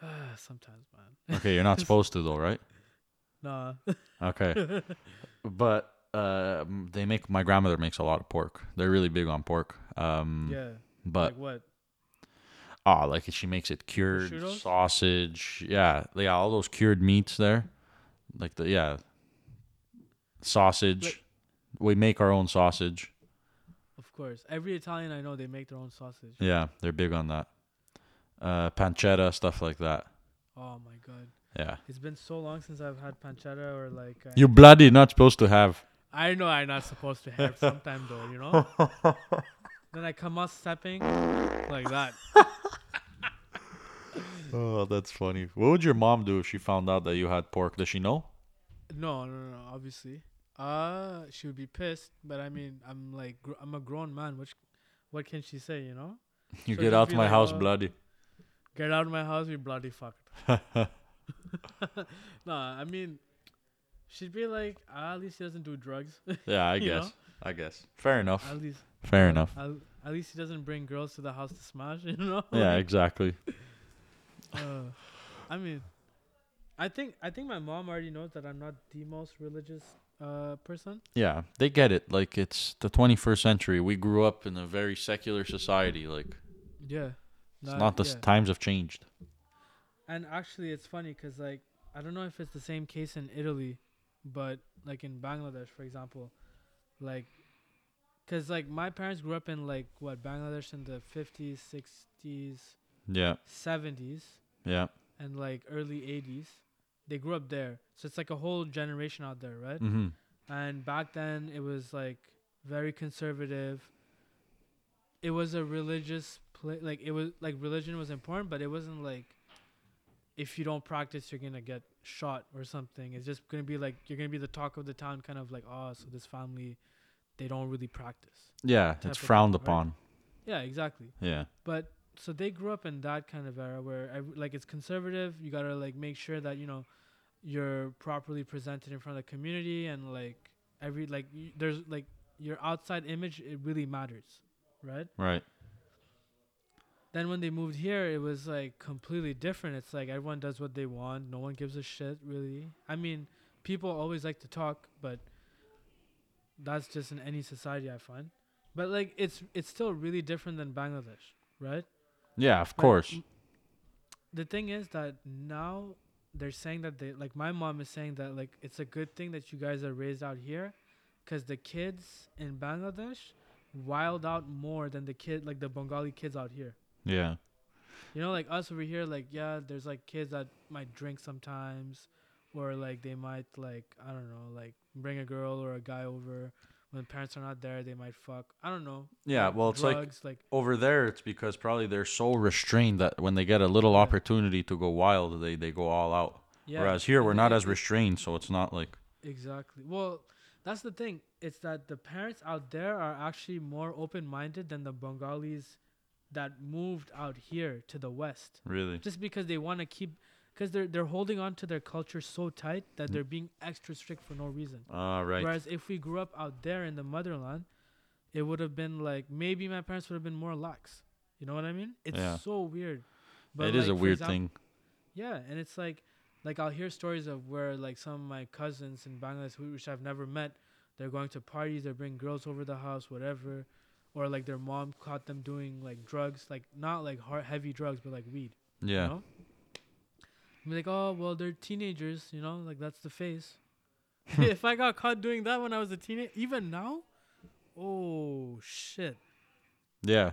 sometimes, man. Okay, you're not supposed to though, right? Nah. Okay. but uh, they make my grandmother makes a lot of pork. They're really big on pork. Um, yeah. but like what? ah, like she makes it cured sausage. Yeah, yeah, all those cured meats there, like the yeah, sausage. Like- we make our own sausage. Of course. Every Italian I know, they make their own sausage. Yeah, they're big on that. Uh, pancetta stuff like that. Oh my god. Yeah, It's been so long since I've had pancetta or like. Uh, you bloody not supposed to have. I know I'm not supposed to have sometime though, you know. then I come out stepping like that. Oh, that's funny. What would your mom do if she found out that you had pork? Does she know? No, no, no, no. Obviously, uh, she would be pissed. But I mean, I'm like, gr- I'm a grown man. Which, what can she say? You know, You So get out be my like, house, uh, bloody. get out of my house, we bloody fucked. nah, I mean, she'd be like, ah, at least he doesn't do drugs. Yeah, I guess. know? I guess. Fair enough. at least, Fair enough. At, at least he doesn't bring girls to the house to smash. You know. Yeah, exactly. Uh, I mean, I think I think my mom already knows that I'm not the most religious uh person. Yeah, they get it. Like it's the 21st century. We grew up in a very secular society. Like Yeah. it's Nah, not the yeah. times have changed. And actually, it's funny because like I don't know if it's the same case in Italy, but like in Bangladesh, for example, like, cause like my parents grew up in like what Bangladesh in the fifties, sixties, Yeah, seventies, yeah. and like early eighties. They grew up there, so it's like a whole generation out there, right? Mm-hmm. And back then, it was like very conservative. It was a religious pla Like it was like religion was important, but it wasn't like if you don't practice, you're gonna get shot or something. It's just gonna be like you're gonna be the talk of the town, kind of like oh, so this family, they don't really practice. Yeah, it's frowned thing, right? upon. Yeah, exactly. Yeah, But so they grew up in that kind of era where like it's conservative. You gotta like make sure that you know you're properly presented in front of the community and like every like y- there's like your outside image it really matters, right? right. Then when they moved here, it was like completely different. It's like everyone does what they want. No one gives a shit really. I mean, people always like to talk, but that's just in any society I find. But like it's it's still really different than Bangladesh, right? Yeah, of Like, course. the thing is that now they're saying that they like my mom is saying that like it's a good thing that you guys are raised out here because the kids in bangladesh wild out more than the kid like the bengali kids out here. Yeah, you know like us over here like yeah there's like kids that might drink sometimes or like they might like i don't know like bring a girl or a guy over when parents are not there they might fuck i don't know yeah. like Well, it's like drugs, like over there, it's because probably they're so restrained that when they get a little Yeah. opportunity to go wild, they they go all out. yeah Whereas here, we're not as restrained, so it's not like Exactly. Well, that's the thing. It's that the parents out there are actually more open-minded than the Bengalis that moved out here to the west. really. Just because they want to keep cuz they're they're holding on to their culture so tight that Mm. they're being extra strict for no reason. Ah, right. Whereas if we grew up out there in the motherland, it would have been like maybe my parents would have been more lax. You know what I mean? It's Yeah. so weird. But it is like, a weird exam- thing. yeah, and it's like, like I'll hear stories of where like some of my cousins in Bangladesh, who- which I've never met, they're going to parties, they bring girls over the house, whatever, or like their mom caught them doing like drugs, like not like hard, heavy drugs, but like weed. Yeah. You know? Be like, oh well, they're teenagers, you know, like that's the face. Hmm. if I got caught doing that when I was a teenager, even now, oh shit. Yeah,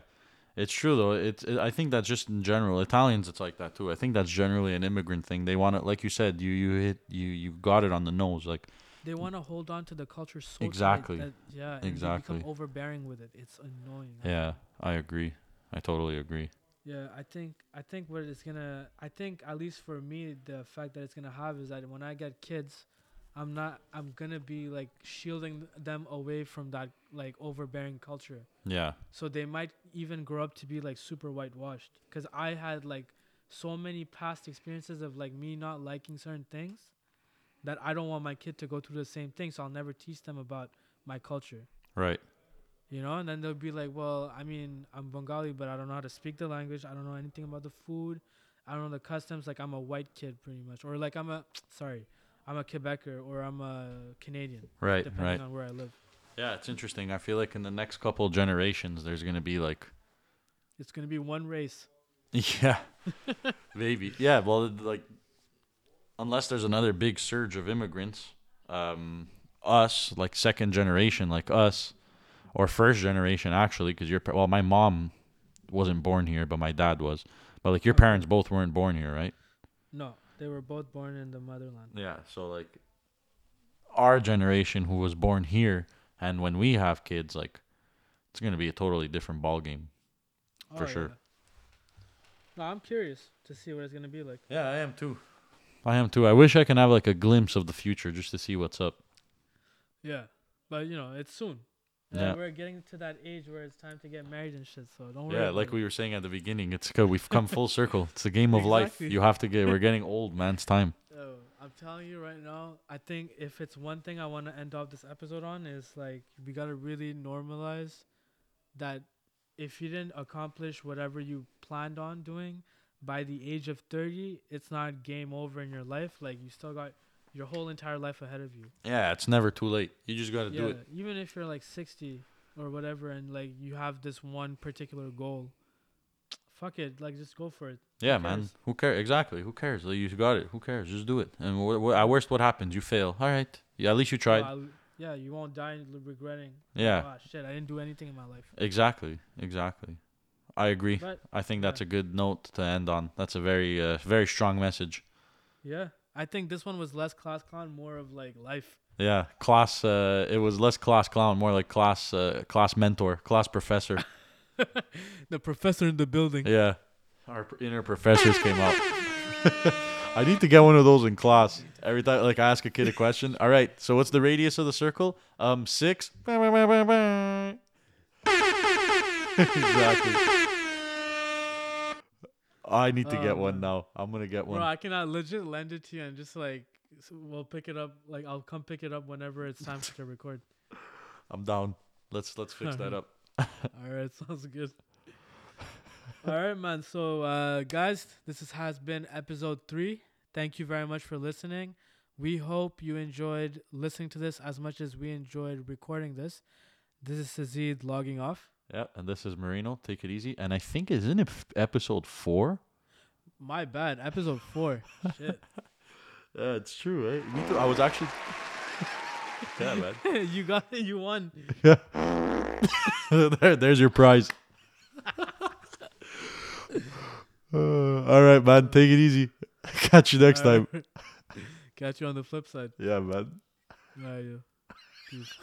it's true though. It's it, I think that's just in general Italians. It's like that too. I think that's generally an immigrant thing. They want it, like you said. You you hit you you got it on the nose. Like They want to hold on to the culture so Exactly. that- yeah, Exactly. They become overbearing with it. It's annoying. yeah, I agree. I totally agree. Yeah, I think I think what it's gonna I think at least for me the fact that it's gonna have is that when I get kids, I'm not I'm gonna be like shielding them away from that like overbearing culture. Yeah, So they might even grow up to be like super whitewashed. Cause I had like so many past experiences of like me not liking certain things that I don't want my kid to go through the same thing. So I'll never teach them about my culture. right. You know, and then they'll be like, "Well, I mean, I'm Bengali, but I don't know how to speak the language. I don't know anything about the food, I don't know the customs. Like I'm a white kid, pretty much, or like I'm a sorry, I'm a Quebecer or I'm a Canadian, Right, depending right. on where I live. Yeah, it's interesting. I feel like in the next couple generations, there's gonna be like, It's gonna be one race. yeah, maybe, yeah. Well, like, unless there's another big surge of immigrants, um, us like second generation, like us, or first generation actually, because your well, my mom wasn't born here, but my dad was. But like your parents both weren't born here, right? No, they were both born in the motherland. Yeah. So like, our generation who was born here, and when we have kids, like, it's gonna be a totally different ball game. Oh, for sure. Oh, yeah. No, I'm curious to see what it's gonna be like. Yeah, I am too. I am too. I wish I can have like a glimpse of the future just to see what's up. Yeah, but you know, it's soon. Yeah. We're getting to that age where it's time to get married and shit. So don't worry. Yeah, like we were saying at the beginning, it's good. We've come full circle. It's a game of life. You have to get. We're getting old, man. It's time. Yo, I'm telling you right now, I think if it's one thing I want to end off this episode on is like we gotta really normalize that if you didn't accomplish whatever you planned on doing by the age of 30, it's not game over in your life. Like you still got your whole entire life ahead of you. Yeah, it's never too late. You just got to yeah, do it. even if you're like 60 or whatever, and like you have this one particular goal, fuck it, like just go for it. Yeah, man. Who cares? Exactly. Who cares? Like, you got it. Who cares? Just do it. And wh- wh- at worst, what happens? You fail. All right. Yeah, at least you tried. Well, yeah, you won't die regretting. Yeah. Ah, shit, I didn't do anything in my life. Exactly. Exactly. I agree. But I think that's yeah. a good note to end on. That's a very, uh, very strong message. yeah, I think this one was less class clown, more of like life. Yeah, class. Uh, it was less class clown, more like class, uh, class mentor, class professor. the professor in the building. yeah, our inner professors came up. I need to get one of those in class. Every time, like, I ask a kid a question. All right, so what's the radius of the circle? Um, six. exactly. I need to Oh, get one now. I'm gonna get one. Bro, I cannot legit lend it to you and just like we'll pick it up. Like I'll come pick it up whenever it's time to record. I'm down. Let's let's fix that up. All right, sounds good. All right, man. So, uh, guys, this is, has been episode three. Thank you very much for listening. We hope you enjoyed listening to this as much as we enjoyed recording this. This is Sazid logging off. Yeah, and this is Marino. Take it easy. And I think is in f- episode four? My bad. Episode four. Shit. Yeah, it's true, right? Me too. I was actually. yeah, man. you got it. You won. Yeah. there, there's your prize. Uh, all right, man. Take it easy. Catch you next time. Catch you on the flip side. Yeah, man. Yeah, yeah. Peace.